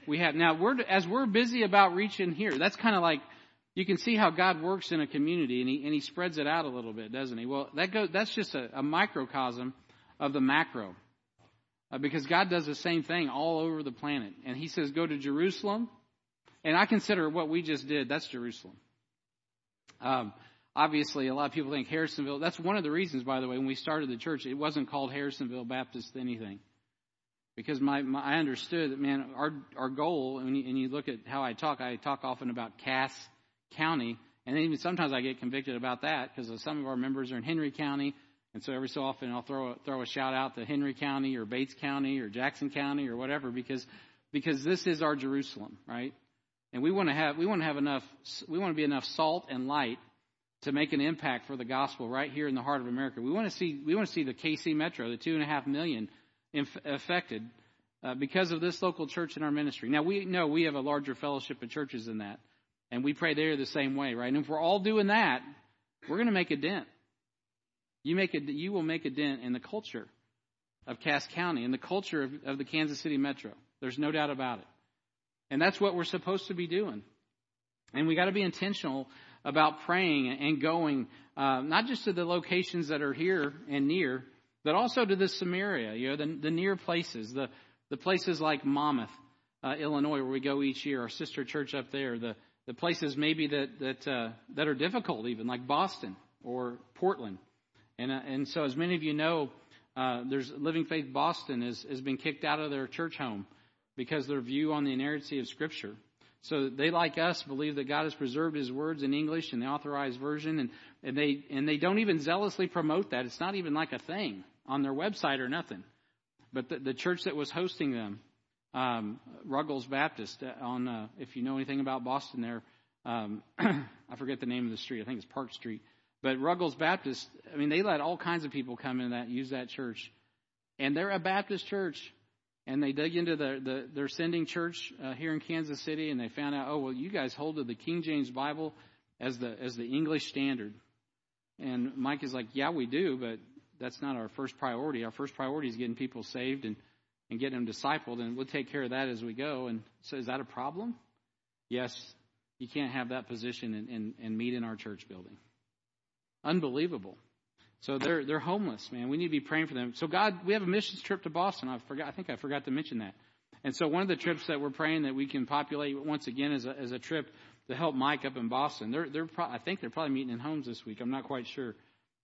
we have. Now, we're, as we're busy about reaching here, that's kind of like, you can see how God works in a community and he, and he spreads it out a little bit, doesn't he? Well, that goes, that's just a, a microcosm of the macro. Uh, because God does the same thing all over the planet. And he says, go to Jerusalem. And I consider what we just did, that's Jerusalem. Um, obviously, a lot of people think Harrisonville, that's one of the reasons, by the way, when we started the church, it wasn't called Harrisonville Baptist anything. Because my, my I understood that, man, our, our goal, and you, and you look at how I talk, I talk often about Cass County, and even sometimes I get convicted about that because some of our members are in Henry County, and so every so often I'll throw a, throw a shout out to Henry County or Bates County or Jackson County or whatever because because this is our Jerusalem, right? And we want to have we want to have enough we want to be enough salt and light to make an impact for the gospel right here in the heart of America. We want to see we want to see the KC Metro, the two and a half million inf- affected uh, because of this local church in our ministry. Now we know we have a larger fellowship of churches than that, and we pray they're the same way, right? And if we're all doing that, we're going to make a dent. You make a, you will make a dent in the culture of Cass County and the culture of, of the Kansas City Metro. There's no doubt about it. And that's what we're supposed to be doing. And we got to be intentional about praying and going, uh, not just to the locations that are here and near, but also to the Samaria, you know, the, the near places, the, the places like Monmouth, uh, Illinois, where we go each year, our sister church up there, the, the places maybe that, that, uh, that are difficult even, like Boston or Portland. And, uh, and so, as many of you know, uh, there's Living Faith Boston has, has been kicked out of their church home because their view on the inerrancy of Scripture. So they, like us, believe that God has preserved His words in English in the authorized version, and, and they and they don't even zealously promote that. It's not even like a thing on their website or nothing. But the, the church that was hosting them, um, Ruggles Baptist, uh, on uh, if you know anything about Boston, there, um, I forget the name of the street. I think it's Park Street. But Ruggles Baptist, I mean, they let all kinds of people come in that use that church, and they're a Baptist church. And they dug into the, the their sending church uh, here in Kansas City, and they found out, oh well, you guys hold to the King James Bible as the as the English standard. And Mike is like, yeah, we do, but that's not our first priority. Our first priority is getting people saved and and getting them discipled, and we'll take care of that as we go. And so, is that a problem? Yes, you can't have that position and, and, and meet in our church building. Unbelievable. So they're they're homeless, man. We need to be praying for them. So God, we have a missions trip to Boston. I forgot. I think I forgot to mention that. And so one of the trips that we're praying that we can populate once again is a, is a trip to help Mike up in Boston. They're they're pro- I think they're probably meeting in homes this week. I'm not quite sure.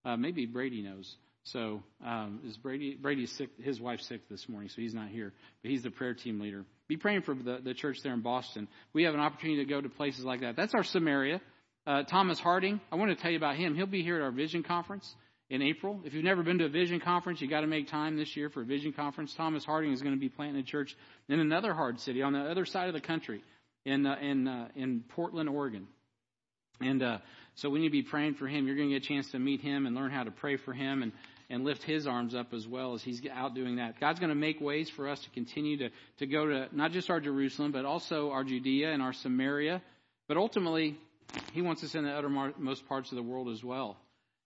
Uh, maybe Brady knows. So um, is Brady Brady's sick? His wife's sick this morning, so he's not here. But he's the prayer team leader. Be praying for the the church there in Boston. We have an opportunity to go to places like that. That's our Samaria. Uh, Thomas Harding, I want to tell you about him. He'll be here at our Vision Conference in April. If you've never been to a Vision Conference, you got to make time this year for a Vision Conference. Thomas Harding is going to be planting a church in another hard city on the other side of the country, in uh, in uh, in Portland, Oregon. And uh, so we need to be praying for him. You're going to get a chance to meet him and learn how to pray for him and and lift his arms up as well as he's out doing that. God's going to make ways for us to continue to to go to not just our Jerusalem, but also our Judea and our Samaria, but ultimately he wants us in the uttermost parts of the world as well.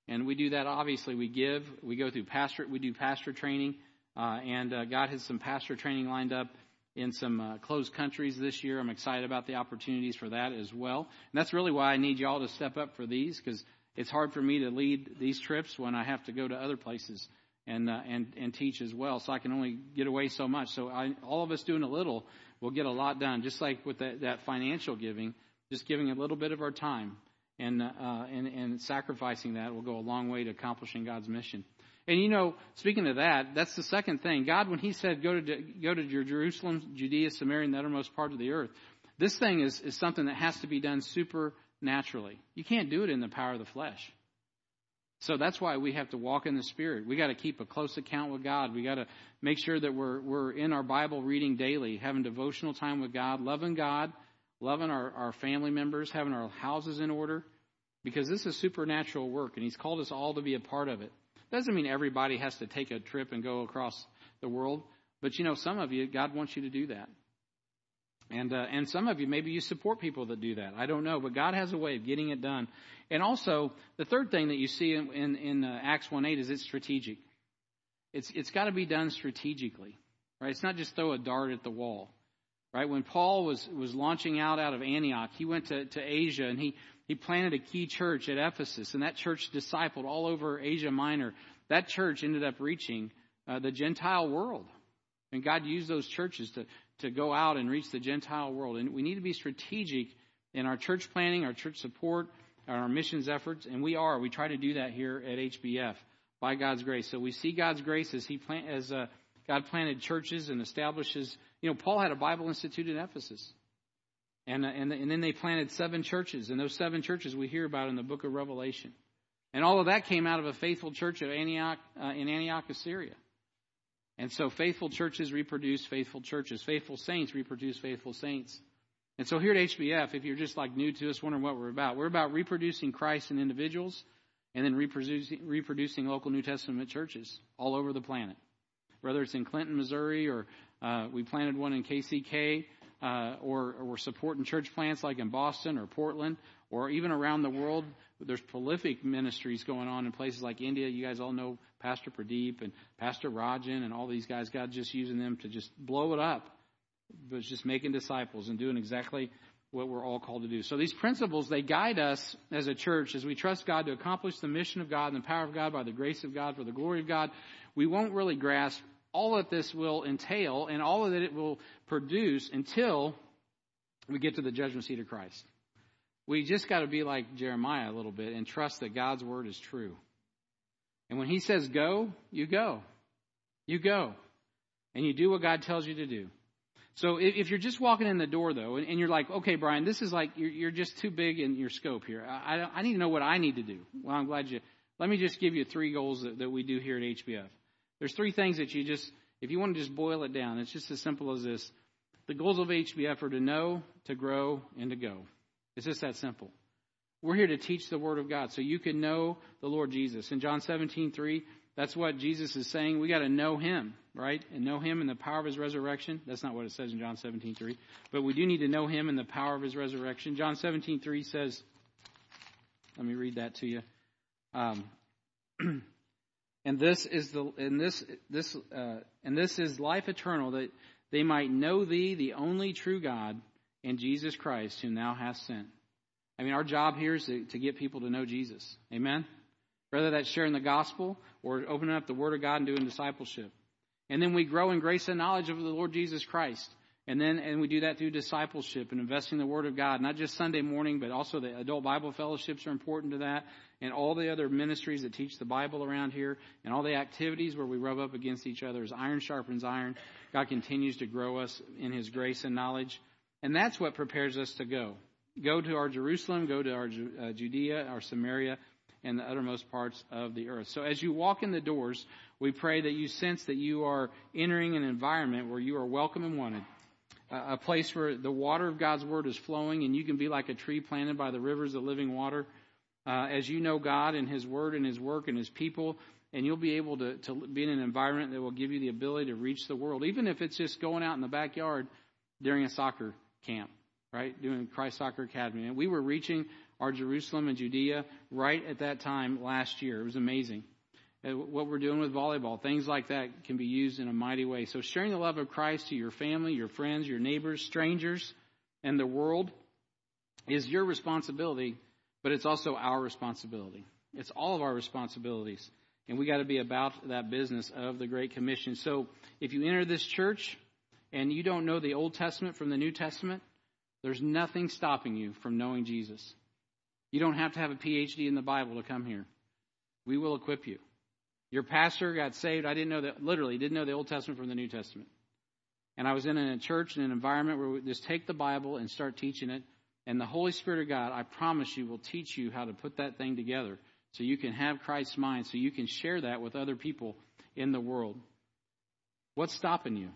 And we do that, obviously, we give, we go through pastor, we do pastor training, uh, and uh, God has some pastor training lined up in some uh, closed countries this year. I'm excited about the opportunities for that as well. And that's really why I need y'all to step up for these because it's hard for me to lead these trips when I have to go to other places and uh, and and teach as well. So I can only get away so much. So I, all of us doing a little will get a lot done. Just like with that, that financial giving, just giving a little bit of our time and uh, and and sacrificing that will go a long way to accomplishing God's mission. And you know, speaking of that, that's the second thing. God, when He said, "Go to go to your Jerusalem, Judea, Samaria, and the uttermost part of the earth," this thing is is something that has to be done supernaturally. You can't do it in the power of the flesh. So that's why we have to walk in the Spirit. We got to keep a close account with God. We got to make sure that we're we're in our Bible reading daily, having devotional time with God, loving God, loving our, our family members, having our houses in order, because this is supernatural work, and He's called us all to be a part of it. Doesn't mean everybody has to take a trip and go across the world, but you know, some of you, God wants you to do that. And uh, and some of you maybe you support people that do that. I don't know, but God has a way of getting it done. And also, the third thing that you see in in, in uh, Acts one eight is it's strategic. It's it's got to be done strategically, right? It's not just throw a dart at the wall, right? When Paul was was launching out out of Antioch, he went to to Asia and he he planted a key church at Ephesus, and that church discipled all over Asia Minor. That church ended up reaching uh, the Gentile world. And God used those churches to, to go out and reach the Gentile world. And we need to be strategic in our church planning, our church support, our missions efforts, and we are. We try to do that here at HBF by God's grace. So we see God's grace as He plant, as uh, God planted churches and establishes. You know, Paul had a Bible institute in Ephesus, and and and then they planted seven churches, and those seven churches we hear about in the Book of Revelation, and all of that came out of a faithful church of Antioch uh, in Antioch, Assyria. And so faithful churches reproduce faithful churches. Faithful saints reproduce faithful saints. And so here at HBF, if you're just like new to us, wondering what we're about, we're about reproducing Christ in individuals and then reproducing, reproducing local New Testament churches all over the planet. Whether it's in Clinton, Missouri, or uh, we planted one in KCK, uh, or, or we're supporting church plants like in Boston or Portland, or even around the world. There's prolific ministries going on in places like India. You guys all know Pastor Pradeep and Pastor Rajan and all these guys. God just using them to just blow it up. But just making disciples and doing exactly what we're all called to do. So these principles, they guide us as a church as we trust God to accomplish the mission of God and the power of God by the grace of God for the glory of God. We won't really grasp all that this will entail and all that it will produce until we get to the judgment seat of Christ. We just got to be like Jeremiah a little bit and trust that God's word is true. And when he says go, you go. You go. And you do what God tells you to do. So if you're just walking in the door though, and you're like, okay, Brian, this is like, you're, just too big in your scope here. I, need to know what I need to do. Well, I'm glad you, let me just give you three goals that we do here at HBF. There's three things that you just, if you want to just boil it down, it's just as simple as this. The goals of HBF are to know, to grow, and to go. It's just that simple. We're here to teach the Word of God so you can know the Lord Jesus. In John 17, 3, that's what Jesus is saying. We got to know Him, right? And know Him in the power of His resurrection. That's not what it says in John 17, 3. But we do need to know Him in the power of His resurrection. John 17, 3 says, let me read that to you. Um, and this is the and this this uh, and this is life eternal that they might know thee the only true God and Jesus Christ whom thou hast sent I mean, our job here is to, to get people to know Jesus. Amen? Whether that's sharing the gospel or opening up the Word of God and doing discipleship. And then we grow in grace and knowledge of the Lord Jesus Christ. And then, and we do that through discipleship and investing in the Word of God. Not just Sunday morning, but also the adult Bible fellowships are important to that. And all the other ministries that teach the Bible around here. And all the activities where we rub up against each other as iron sharpens iron. God continues to grow us in His grace and knowledge. And that's what prepares us to go. Go to our Jerusalem, go to our uh, Judea, our Samaria, and the uttermost parts of the earth. So as you walk in the doors, we pray that you sense that you are entering an environment where you are welcome and wanted. A place where the water of God's word is flowing and you can be like a tree planted by the rivers of living water. Uh, as you know God and His word and His work and His people, and you'll be able to, to be in an environment that will give you the ability to reach the world, even if it's just going out in the backyard during a soccer camp right? Doing Christ Soccer Academy. And we were reaching our Jerusalem and Judea right at that time last year. It was amazing. What we're doing with volleyball, things like that can be used in a mighty way. So sharing the love of Christ to your family, your friends, your neighbors, strangers, and the world is your responsibility, but it's also our responsibility. It's all of our responsibilities. And we got to be about that business of the Great Commission. So if you enter this church and you don't know the Old Testament from the New Testament, there's nothing stopping you from knowing Jesus. You don't have to have a PhD in the Bible to come here. We will equip you. Your pastor got saved. I didn't know that, literally, didn't know the Old Testament from the New Testament. And I was in a church, in an environment where we just take the Bible and start teaching it. And the Holy Spirit of God, I promise you, will teach you how to put that thing together so you can have Christ's mind, so you can share that with other people in the world. What's stopping you?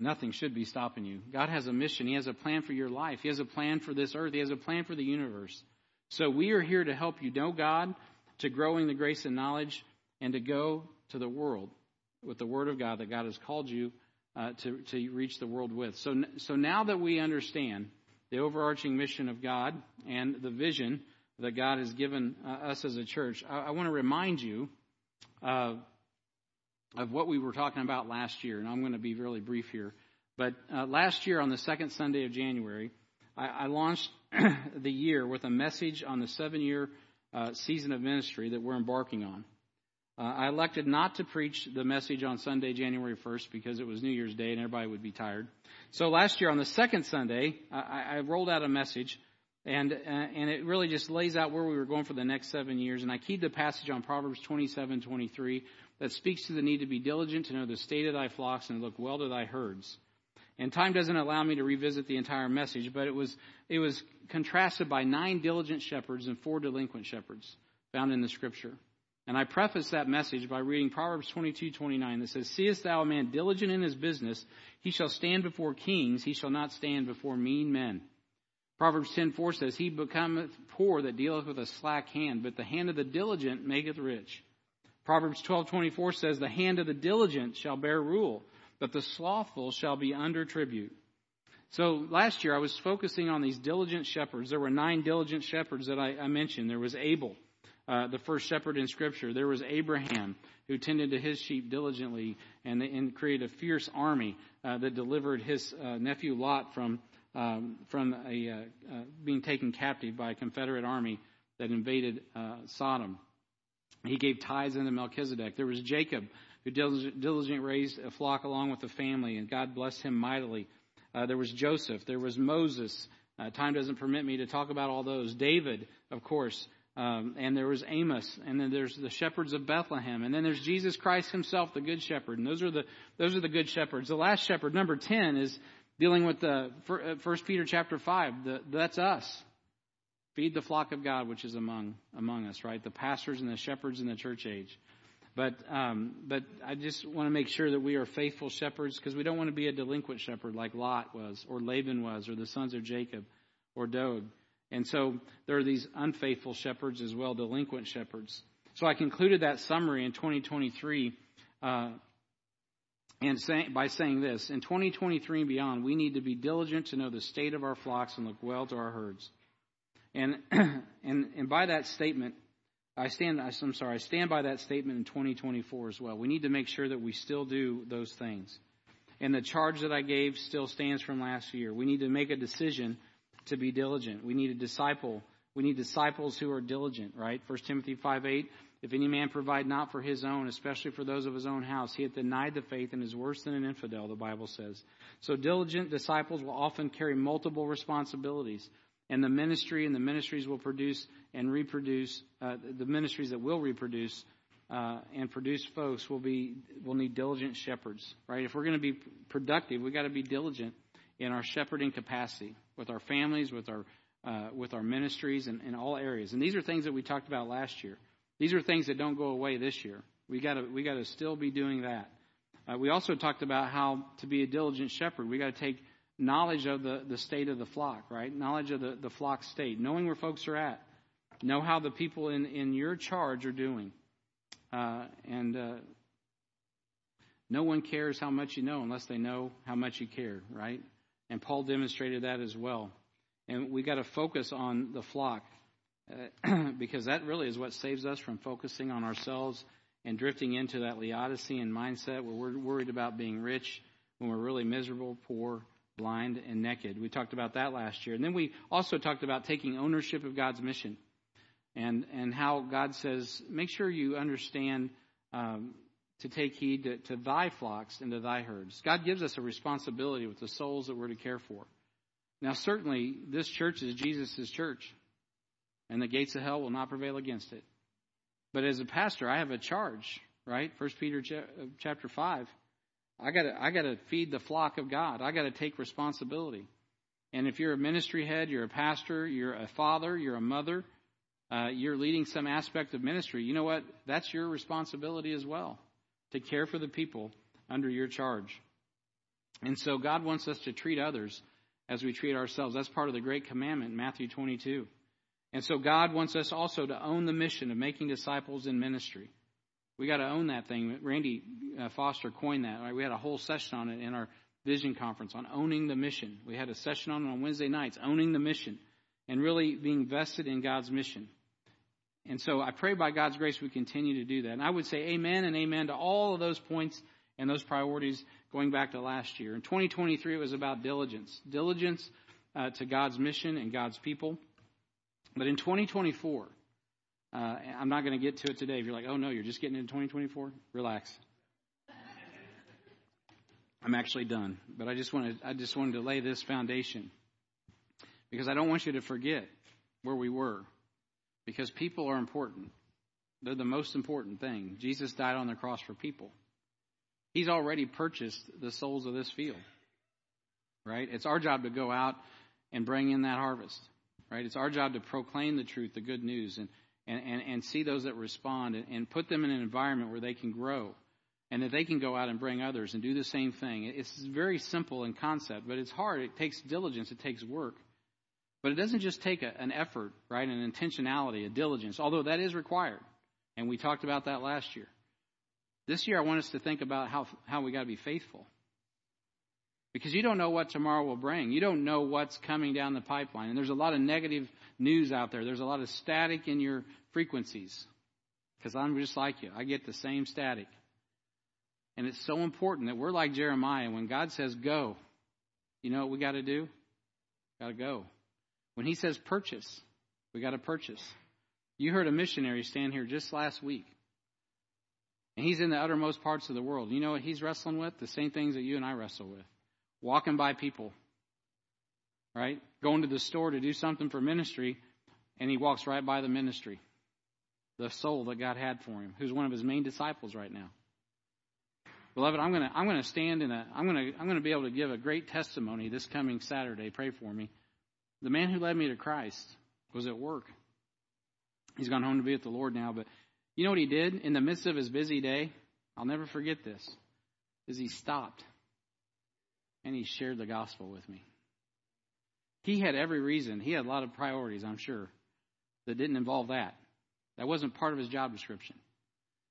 Nothing should be stopping you. God has a mission. He has a plan for your life. He has a plan for this earth. He has a plan for the universe. So we are here to help you know God, to growing the grace and knowledge, and to go to the world with the Word of God that God has called you uh, to, to reach the world with. So, so now that we understand the overarching mission of God and the vision that God has given uh, us as a church, I, I want to remind you uh, of what we were talking about last year, and I'm going to be really brief here. But uh, last year, on the second Sunday of January, I, I launched the year with a message on the seven year uh, season of ministry that we're embarking on. Uh, I elected not to preach the message on Sunday, January 1st, because it was New Year's Day and everybody would be tired. So last year on the second Sunday, I, I rolled out a message, and uh, and it really just lays out where we were going for the next seven years. And I keyed the passage on Proverbs 27, 23 that speaks to the need to be diligent to know the state of thy flocks and look well to thy herds. And time doesn't allow me to revisit the entire message, but it was it was contrasted by nine diligent shepherds and four delinquent shepherds found in the scripture. And I preface that message by reading Proverbs 22:29 that says, "Seest thou a man diligent in his business, he shall stand before kings, he shall not stand before mean men." Proverbs 10:4 says, "He becometh poor that dealeth with a slack hand, but the hand of the diligent maketh rich." Proverbs 12:24 says, "The hand of the diligent shall bear rule, but the slothful shall be under tribute." So last year I was focusing on these diligent shepherds. There were nine diligent shepherds that I, I mentioned. There was Abel uh, the first shepherd in Scripture. There was Abraham who tended to his sheep diligently and, and created a fierce army uh, that delivered his uh, nephew Lot from um, from a, uh, uh, being taken captive by a Confederate army that invaded uh, Sodom. He gave tithes unto Melchizedek. There was Jacob who diligently raised a flock along with the family, and God blessed him mightily. there was Joseph. There was Moses. time doesn't permit me to talk about all those. David, of course, um, and there was Amos, and then there's the shepherds of Bethlehem, and then there's Jesus Christ Himself, the Good Shepherd. And those are the those are the good shepherds. The last shepherd, number ten, is dealing with the uh, First Peter chapter five. The, that's us. Feed the flock of God, which is among among us, right? The pastors and the shepherds in the church age. But um, but I just want to make sure that we are faithful shepherds because we don't want to be a delinquent shepherd like Lot was, or Laban was, or the sons of Jacob, or Doeg. And so there are these unfaithful shepherds as well, delinquent shepherds. So I concluded that summary in 2023 uh, and say, by saying this in 2023 and beyond, we need to be diligent to know the state of our flocks and look well to our herds. And and and by that statement, I stand. I'm sorry. I stand by that statement in 2024 as well. We need to make sure that we still do those things. And the charge that I gave still stands from last year. We need to make a decision to be diligent. We need a disciple. We need disciples who are diligent, right? 1 Timothy 5 8. If any man provide not for his own, especially for those of his own house, he hath denied the faith and is worse than an infidel, the Bible says. So diligent disciples will often carry multiple responsibilities. And the ministry and the ministries will produce and reproduce, uh, the ministries that will reproduce uh, and produce folks will be will need diligent shepherds, right? If we're going to be productive, we've got to be diligent in our shepherding capacity with our families, with our uh, with our ministries, and in all areas. And these are things that we talked about last year. These are things that don't go away this year. We got to we got to still be doing that. Uh, we also talked about how to be a diligent shepherd. We got to take knowledge of the, the state of the flock, right? Knowledge of the, the flock state, knowing where folks are at, know how the people in, in your charge are doing. Uh, and uh, no one cares how much you know unless they know how much you care, right? And Paul demonstrated that as well. And we got to focus on the flock uh, because that really is what saves us from focusing on ourselves and drifting into that Laodicean mindset where we're worried about being rich when we're really miserable, poor, blind, and naked. We talked about that last year. And then we also talked about taking ownership of God's mission and, and how God says, make sure you understand um, to take heed to, to thy flocks and to thy herds. God gives us a responsibility with the souls that we're to care for. Now, certainly, this church is Jesus' church, and the gates of hell will not prevail against it. But as a pastor, I have a charge, right? First Peter chapter five. I got to I got to feed the flock of God. I got to take responsibility. And if you're a ministry head, you're a pastor, you're a father, you're a mother, uh, you're leading some aspect of ministry. You know what? That's your responsibility as well to care for the people under your charge. And so God wants us to treat others as we treat ourselves. That's part of the great commandment Matthew 22. And so God wants us also to own the mission of making disciples in ministry. We got to own that thing. Randy uh, Foster coined that. Right? We had a whole session on it in our vision conference on owning the mission. We had a session on it on Wednesday nights, owning the mission and really being vested in God's mission. And so I pray by God's grace we continue to do that. And I would say amen and amen to all of those points and those priorities going back to last year. In 2023, it was about diligence. Diligence uh, to God's mission and God's people. But in 2024, uh, I'm not going to get to it today. If you're like, oh no, you're just getting into 2024, relax. I'm actually done. But I just wanted, I just wanted to lay this foundation because I don't want you to forget where we were because people are important. They're the most important thing. Jesus died on the cross for people. He's already purchased the souls of this field. Right? It's our job to go out and bring in that harvest. Right? It's our job to proclaim the truth, the good news, and, and, and, and see those that respond and, and put them in an environment where they can grow and that they can go out and bring others and do the same thing. It's very simple in concept, but it's hard. It takes diligence, it takes work. But it doesn't just take a, an effort, right? An intentionality, a diligence, although that is required. And we talked about that last year. This year, I want us to think about how, how we got to be faithful. Because you don't know what tomorrow will bring. You don't know what's coming down the pipeline. And there's a lot of negative news out there. There's a lot of static in your frequencies. Because I'm just like you. I get the same static. And it's so important that we're like Jeremiah. When God says go, you know what we got to do? Got to go. When he says purchase, we got to purchase. You heard a missionary stand here just last week. And he's in the uttermost parts of the world. You know what he's wrestling with? The same things that you and I wrestle with. Walking by people. Right? Going to the store to do something for ministry, and he walks right by the ministry. The soul that God had for him, who's one of his main disciples right now. Beloved, I'm gonna I'm gonna stand in a I'm gonna I'm gonna be able to give a great testimony this coming Saturday. Pray for me. The man who led me to Christ was at work. He's gone home to be with the Lord now, but you know what he did in the midst of his busy day? I'll never forget this. Is he stopped and he shared the gospel with me. He had every reason. He had a lot of priorities, I'm sure, that didn't involve that. That wasn't part of his job description.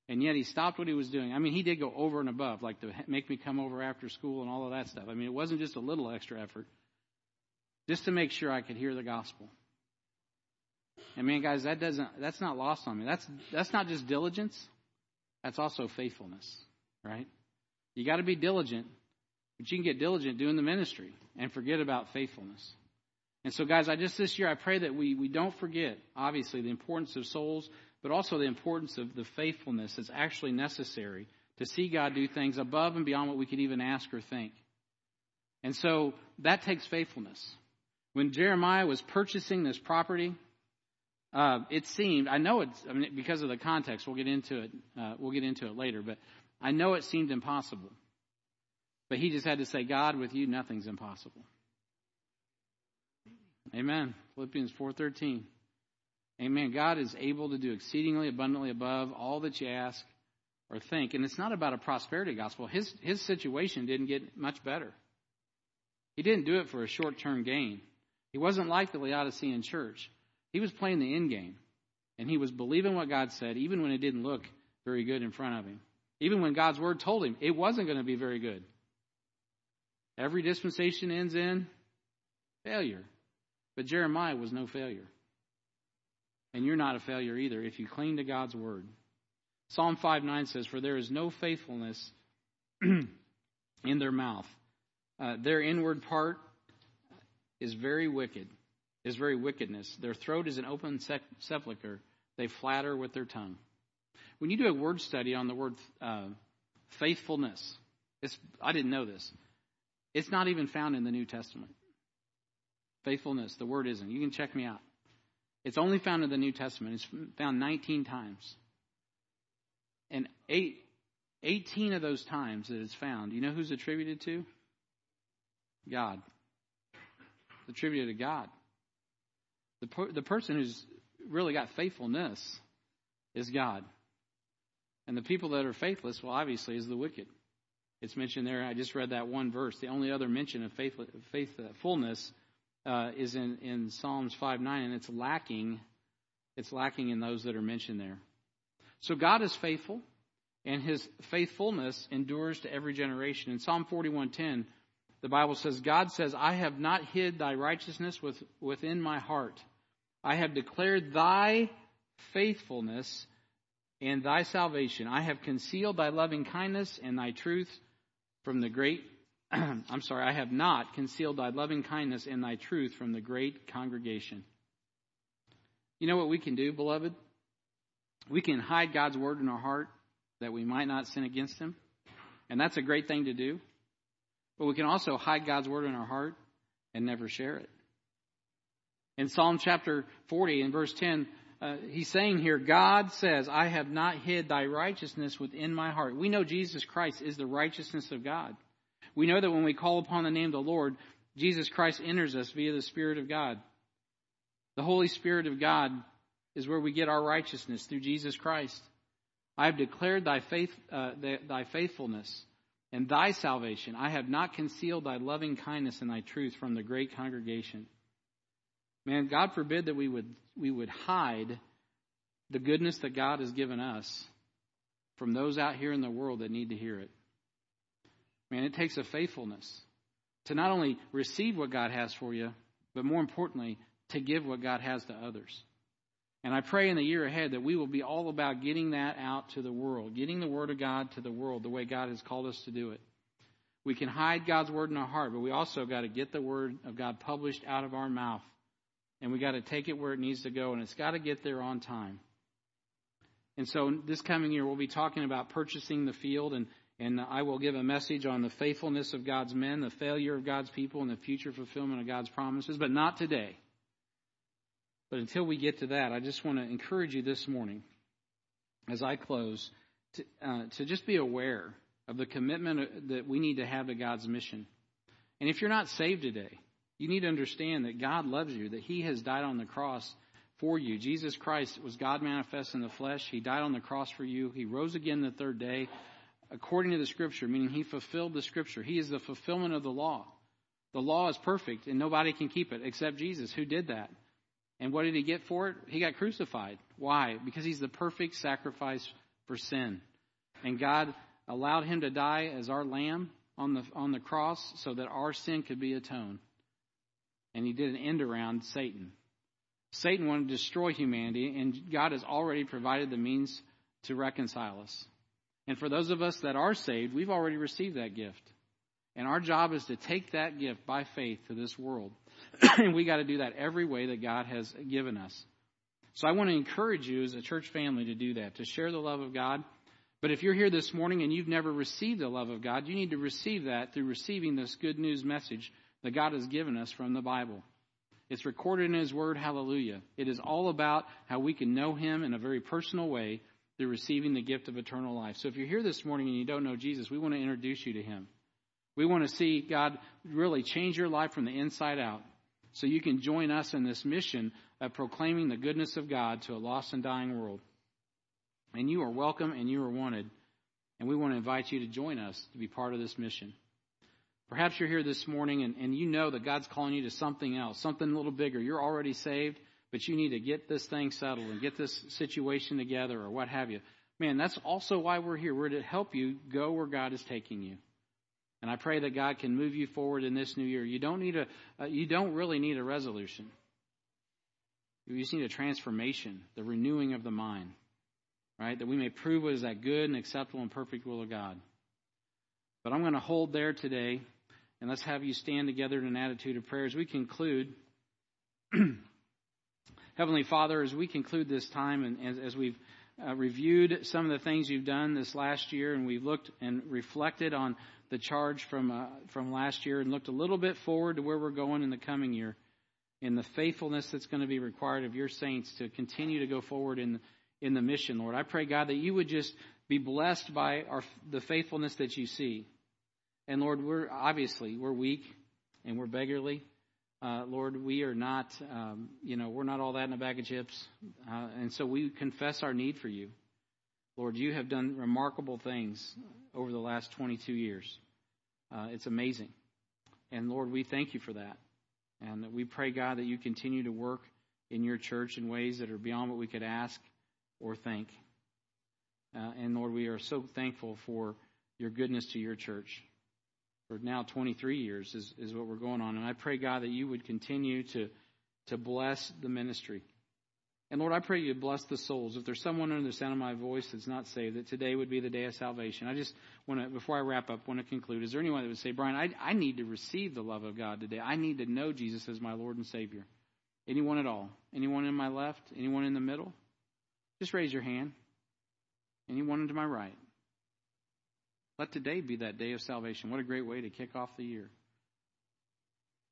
And yet he stopped what he was doing. I mean, he did go over and above, like to make me come over after school and all of that stuff. I mean, it wasn't just a little extra effort just to make sure I could hear the gospel. And man, guys, that doesn't that's not lost on me. That's that's not just diligence. That's also faithfulness, right? You got to be diligent, but you can get diligent doing the ministry and forget about faithfulness. And so, guys, I just this year I pray that we we don't forget, obviously, the importance of souls, but also the importance of the faithfulness that's actually necessary to see God do things above and beyond what we could even ask or think. And so that takes faithfulness. When Jeremiah was purchasing this property, uh, it seemed, I know it's, I mean, because of the context, we'll get into it, uh, we'll get into it later, but I know it seemed impossible. But he just had to say, God, with you, nothing's impossible. Amen. Philippians 4.13. Amen. God is able to do exceedingly abundantly above all that you ask or think. And it's not about a prosperity gospel. His, his situation didn't get much better. He didn't do it for a short term gain. He wasn't like the Laodicean church. He was playing the end game. And he was believing what God said, even when it didn't look very good in front of him. Even when God's word told him it wasn't going to be very good. Every dispensation ends in failure. But Jeremiah was no failure. And you're not a failure either if you cling to God's word. Psalm 5 9 says, For there is no faithfulness in their mouth. Uh, their inward part is very wicked, is very wickedness. Their throat is an open sepulchre. They flatter with their tongue. When you do a word study on the word uh, faithfulness, I didn't know this. It's not even found in the New Testament. Faithfulness, the word isn't. You can check me out. It's only found in the New Testament. It's found 19 times. And eight, 18 of those times that it's found, you know who's attributed to? God. Attributed to God. The, the person who's really got faithfulness is God. And the people that are faithless, well, obviously, is the wicked. It's mentioned there. I just read that one verse. The only other mention of faith, faithfulness uh, is in, in Psalms 5 9, and it's lacking. It's lacking in those that are mentioned there. So God is faithful, and His faithfulness endures to every generation. In Psalm 41:10, the Bible says, "God says, I have not hid Thy righteousness with, within my heart. I have declared Thy faithfulness." and thy salvation. I have concealed thy loving kindness and thy truth from the great, I'm sorry, I have not concealed thy loving kindness and thy truth from the great congregation. You know what we can do, beloved? We can hide God's word in our heart that we might not sin against him. And that's a great thing to do. But we can also hide God's word in our heart and never share it. In Psalm chapter 40 and verse 10, uh, he's saying here, God says, I have not hid thy righteousness within my heart. We know Jesus Christ is the righteousness of God. We know that when we call upon the name of the Lord, Jesus Christ enters us via the Spirit of God. The Holy Spirit of God is where we get our righteousness through Jesus Christ. I have declared thy faith, uh, thy faithfulness and thy salvation. I have not concealed thy loving kindness and thy truth from the great congregation. Man, God forbid that we would, we would hide the goodness that God has given us from those out here in the world that need to hear it. Man, it takes a faithfulness to not only receive what God has for you, but more importantly, to give what God has to others. And I pray in the year ahead that we will be all about getting that out to the world, getting the Word of God to the world the way God has called us to do it. We can hide God's Word in our heart, but we also got to get the Word of God published out of our mouth and we got to take it where it needs to go, and it's got to get there on time. And so this coming year, we'll be talking about purchasing the field, and, and I will give a message on the faithfulness of God's men, the failure of God's people, and the future fulfillment of God's promises, but not today. But until we get to that, I just want to encourage you this morning, as I close, to, uh, to just be aware of the commitment that we need to have to God's mission. And if you're not saved today, you need to understand that God loves you, that He has died on the cross for you. Jesus Christ was God manifest in the flesh. He died on the cross for you. He rose again the third day according to the Scripture, meaning He fulfilled the Scripture. He is the fulfillment of the law. The law is perfect and nobody can keep it except Jesus, who did that. And what did He get for it? He got crucified. Why? Because He's the perfect sacrifice for sin. And God allowed Him to die as our lamb on the, on the cross so that our sin could be atoned and he did an end around Satan. Satan wanted to destroy humanity, and God has already provided the means to reconcile us. And for those of us that are saved, we've already received that gift. And our job is to take that gift by faith to this world. and we got to do that every way that God has given us. So I want to encourage you as a church family to do that, to share the love of God. But if you're here this morning and you've never received the love of God, you need to receive that through receiving this good news message that God has given us from the Bible. It's recorded in His Word, hallelujah. It is all about how we can know Him in a very personal way through receiving the gift of eternal life. So if you're here this morning and you don't know Jesus, we want to introduce you to Him. We want to see God really change your life from the inside out so you can join us in this mission of proclaiming the goodness of God to a lost and dying world. And you are welcome and you are wanted. And we want to invite you to join us to be part of this mission. Perhaps you're here this morning and, and you know that God's calling you to something else, something a little bigger. You're already saved, but you need to get this thing settled and get this situation together or what have you. Man, that's also why we're here. We're to help you go where God is taking you. And I pray that God can move you forward in this new year. You don't need a, uh, you don't really need a resolution. You just need a transformation, the renewing of the mind, right? That we may prove what is that good and acceptable and perfect will of God. But I'm going to hold there today, and let's have you stand together in an attitude of prayer as we conclude. Heavenly Father, as we conclude this time and as, as we've uh, reviewed some of the things you've done this last year, and we've looked and reflected on the charge from uh, from last year, and looked a little bit forward to where we're going in the coming year, in the faithfulness that's going to be required of your saints to continue to go forward in in the mission, Lord. I pray God that you would just be blessed by our the faithfulness that you see, and Lord, we're obviously we're weak and we're beggarly. Uh, Lord, we are not, um, you know, we're not all that in a bag of chips. Uh, and so we confess our need for you. Lord, you have done remarkable things over the last 22 years. Uh, it's amazing. And Lord, we thank you for that. And we pray, God, that you continue to work in your church in ways that are beyond what we could ask or think. Uh, and Lord, we are so thankful for your goodness to your church for now 23 years is, is what we're going on. And I pray, God, that you would continue to, to bless the ministry. And Lord, I pray you bless the souls. If there's someone under the sound of my voice that's not saved, that today would be the day of salvation. I just want to, before I wrap up, want to conclude. Is there anyone that would say, Brian, I, I need to receive the love of God today. I need to know Jesus as my Lord and Savior. Anyone at all? Anyone in my left? Anyone in the middle? Just raise your hand. Anyone to my right? Let today be that day of salvation. What a great way to kick off the year.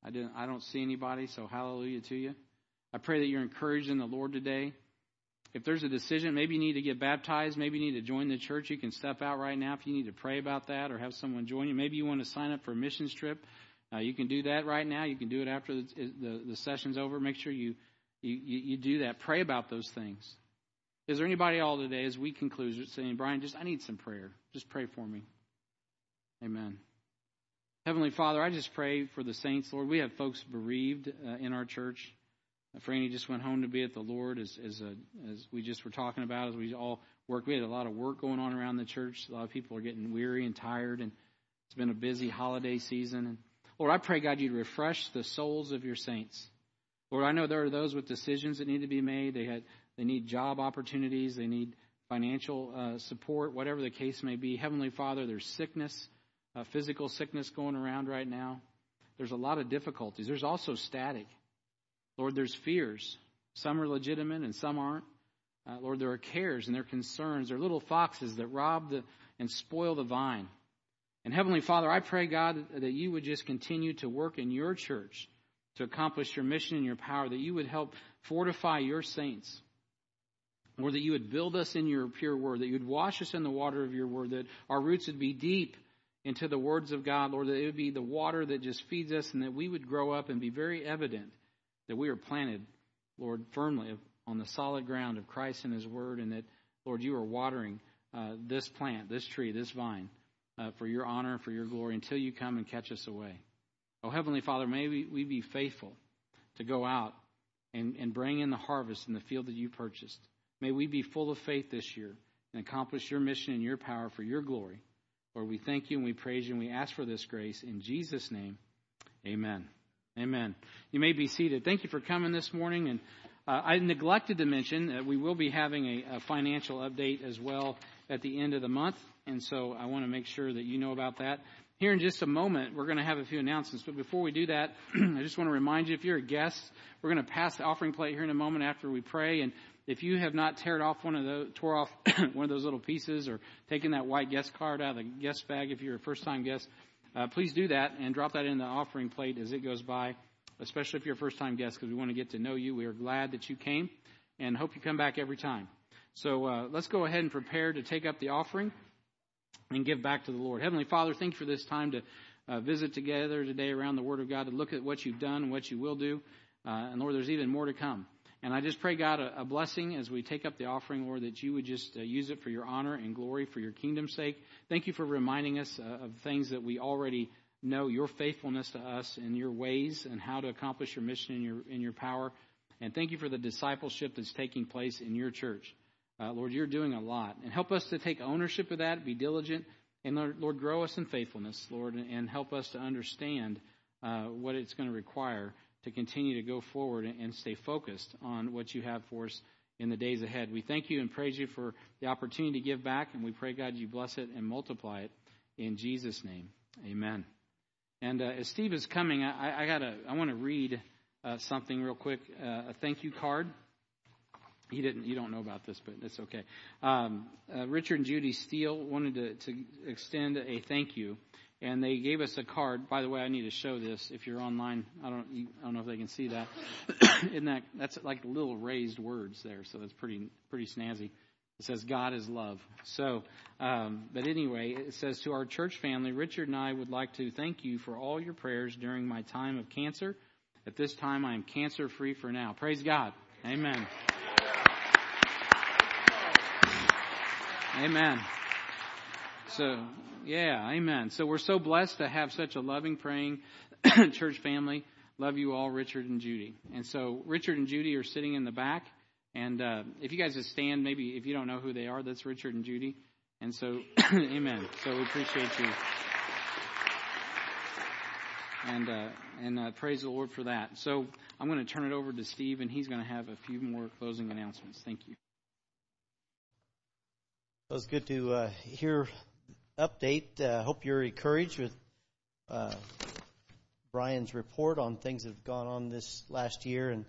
I didn't I don't see anybody, so hallelujah to you. I pray that you're encouraged in the Lord today. If there's a decision, maybe you need to get baptized, maybe you need to join the church, you can step out right now if you need to pray about that or have someone join you. Maybe you want to sign up for a missions trip. Uh, you can do that right now. You can do it after the, the, the session's over. Make sure you, you, you do that. Pray about those things. Is there anybody all today as we conclude saying, Brian, just I need some prayer. Just pray for me. Amen. Heavenly Father, I just pray for the saints, Lord. We have folks bereaved uh, in our church. Franny just went home to be at the Lord, as as, uh, as we just were talking about, as we all work. We had a lot of work going on around the church. A lot of people are getting weary and tired, and it's been a busy holiday season. And Lord, I pray God you'd refresh the souls of your saints. Lord, I know there are those with decisions that need to be made. They had they need job opportunities. They need financial uh, support, whatever the case may be. Heavenly Father, there's sickness uh, physical sickness going around right now. There's a lot of difficulties. There's also static. Lord, there's fears. Some are legitimate and some aren't. Uh, Lord, there are cares and there are concerns. There are little foxes that rob the, and spoil the vine. And Heavenly Father, I pray, God, that you would just continue to work in your church to accomplish your mission and your power, that you would help fortify your saints. Or that you would build us in your pure word, that you would wash us in the water of your word, that our roots would be deep into the words of God, Lord, that it would be the water that just feeds us and that we would grow up and be very evident that we are planted, Lord, firmly on the solid ground of Christ and His Word, and that, Lord, you are watering uh, this plant, this tree, this vine uh, for your honor and for your glory until you come and catch us away. Oh, Heavenly Father, may we, we be faithful to go out and, and bring in the harvest in the field that you purchased. May we be full of faith this year and accomplish your mission and your power for your glory. Lord, we thank you and we praise you and we ask for this grace. In Jesus' name, amen. Amen. You may be seated. Thank you for coming this morning. And uh, I neglected to mention that we will be having a, a, financial update as well at the end of the month. And so I want to make sure that you know about that. Here in just a moment, we're going to have a few announcements. But before we do that, I just want to remind you if you're a guest, we're going to pass the offering plate here in a moment after we pray. And if you have not teared off one of those, tore off one of those little pieces or taken that white guest card out of the guest bag if you're a first time guest, uh, please do that and drop that in the offering plate as it goes by, especially if you're a first time guest because we want to get to know you. We are glad that you came and hope you come back every time. So uh, let's go ahead and prepare to take up the offering and give back to the Lord. Heavenly Father, thank you for this time to uh, visit together today around the Word of God to look at what you've done and what you will do. Uh, and Lord, there's even more to come. And I just pray, God, a, a, blessing as we take up the offering, Lord, that you would just uh, use it for your honor and glory, for your kingdom's sake. Thank you for reminding us uh, of things that we already know, your faithfulness to us and your ways and how to accomplish your mission in your, in your power. And thank you for the discipleship that's taking place in your church. Uh, Lord, you're doing a lot. And help us to take ownership of that, be diligent, and Lord, Lord grow us in faithfulness, Lord, and help us to understand uh, what it's going to require to continue to go forward and stay focused on what you have for us in the days ahead. We thank you and praise you for the opportunity to give back, and we pray, God, you bless it and multiply it in Jesus' name. Amen. And uh, as Steve is coming, I, I gotta, I want to read uh, something real quick, uh, a thank you card. He didn't, you don't know about this, but it's okay. Um, uh, Richard and Judy Steele wanted to, to extend a thank you and they gave us a card. By the way, I need to show this. If you're online, I don't, I don't know if they can see that. In that, that's like little raised words there, so that's pretty, pretty snazzy. It says God is love. So, um, but anyway, it says to our church family, Richard and I would like to thank you for all your prayers during my time of cancer. At this time, I am cancer free for now. Praise God. Amen. Amen. So, yeah, amen. So we're so blessed to have such a loving, praying church family. Love you all, Richard and Judy. And so Richard and Judy are sitting in the back. And uh, if you guys just stand, maybe if you don't know who they are, that's Richard and Judy. And so, amen. So we appreciate you. And uh, and uh, praise the Lord for that. So I'm going to turn it over to Steve, and he's going to have a few more closing announcements. Thank you. It was good to uh, hear update. Uh, hope you're encouraged with uh, Brian's report on things that have gone on this last year. And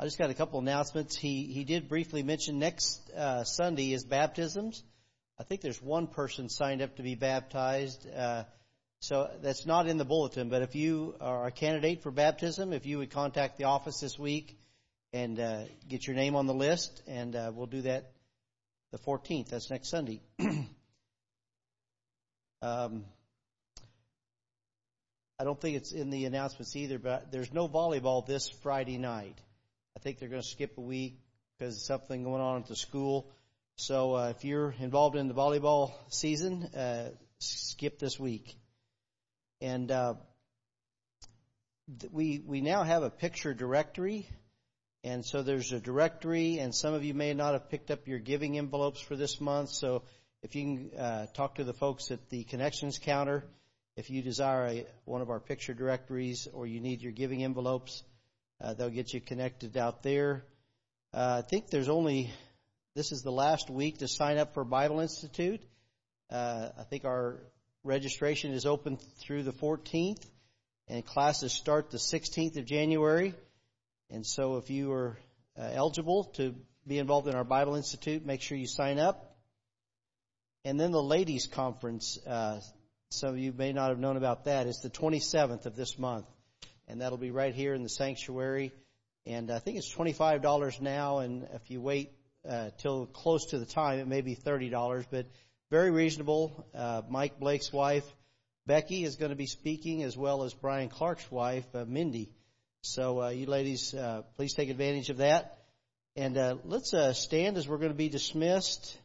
I just got a couple announcements. He he did briefly mention next uh, Sunday is baptisms. I think there's one person signed up to be baptized. Uh, so that's not in the bulletin, but if you are a candidate for baptism, if you would contact the office this week and uh, get your name on the list, and uh, we'll do that the 14th. That's next Sunday. Um, I don't think it's in the announcements either, but there's no volleyball this Friday night. I think they're going to skip a week because of something going on at the school. So uh, if you're involved in the volleyball season, uh, skip this week. And uh, we we now have a picture directory, and so there's a directory, and some of you may not have picked up your giving envelopes for this month. So if you can uh, talk to the folks at the connections counter, if you desire one of our picture directories or you need your giving envelopes, uh, they'll get you connected out there. Uh, I think there's only this is the last week to sign up for Bible Institute. I think our registration is open through the 14th, and classes start the 16th of January. And so, if you are eligible to be involved in our Bible Institute, make sure you sign up. And then the ladies' conference, uh, some of you may not have known about that. It's the 27th of this month, and that'll be right here in the sanctuary. And I think it's $25 now, and if you wait uh, till close to the time, it may be $30, but very reasonable. Uh, Mike Blake's wife, Becky, is going to be speaking, as well as Brian Clark's wife, uh, Mindy. So uh, you ladies, uh, please take advantage of that. And uh, let's uh, stand as we're going to be dismissed.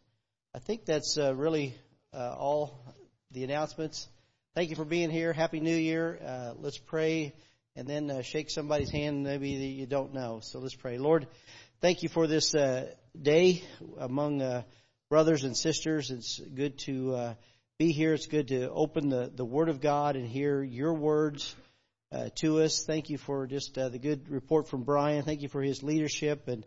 I think that's uh, really uh, all the announcements. Thank you for being here. Happy New Year. Uh, let's pray and then uh, shake somebody's hand maybe that you don't know. So let's pray. Lord, thank you for this uh, day among uh, brothers and sisters. It's good to be here. It's good to open the, the Word of God and hear your words to us. Thank you for just the good report from Brian. Thank you for his leadership and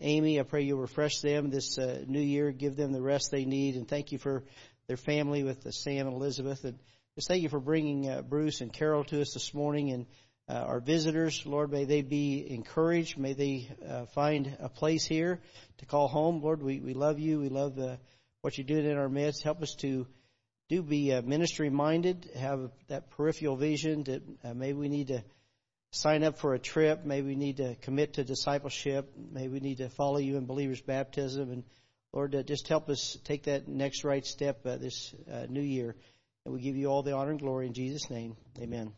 Amy, I pray you'll refresh them this uh, new year, give them the rest they need, and thank you for their family with uh, Sam and Elizabeth. And just thank you for bringing uh, Bruce and Carol to us this morning and uh, our visitors. Lord, may they be encouraged. May they uh, find a place here to call home. Lord, we, we love you. We love uh, what you're doing in our midst. Help us to do be uh, ministry minded, have that peripheral vision that uh, maybe we need to sign up for a trip. Maybe we need to commit to discipleship. Maybe we need to follow you in believers' baptism. And Lord, uh, just help us take that next right step uh, this uh, new year. And we give you all the honor and glory in Jesus' name. Amen.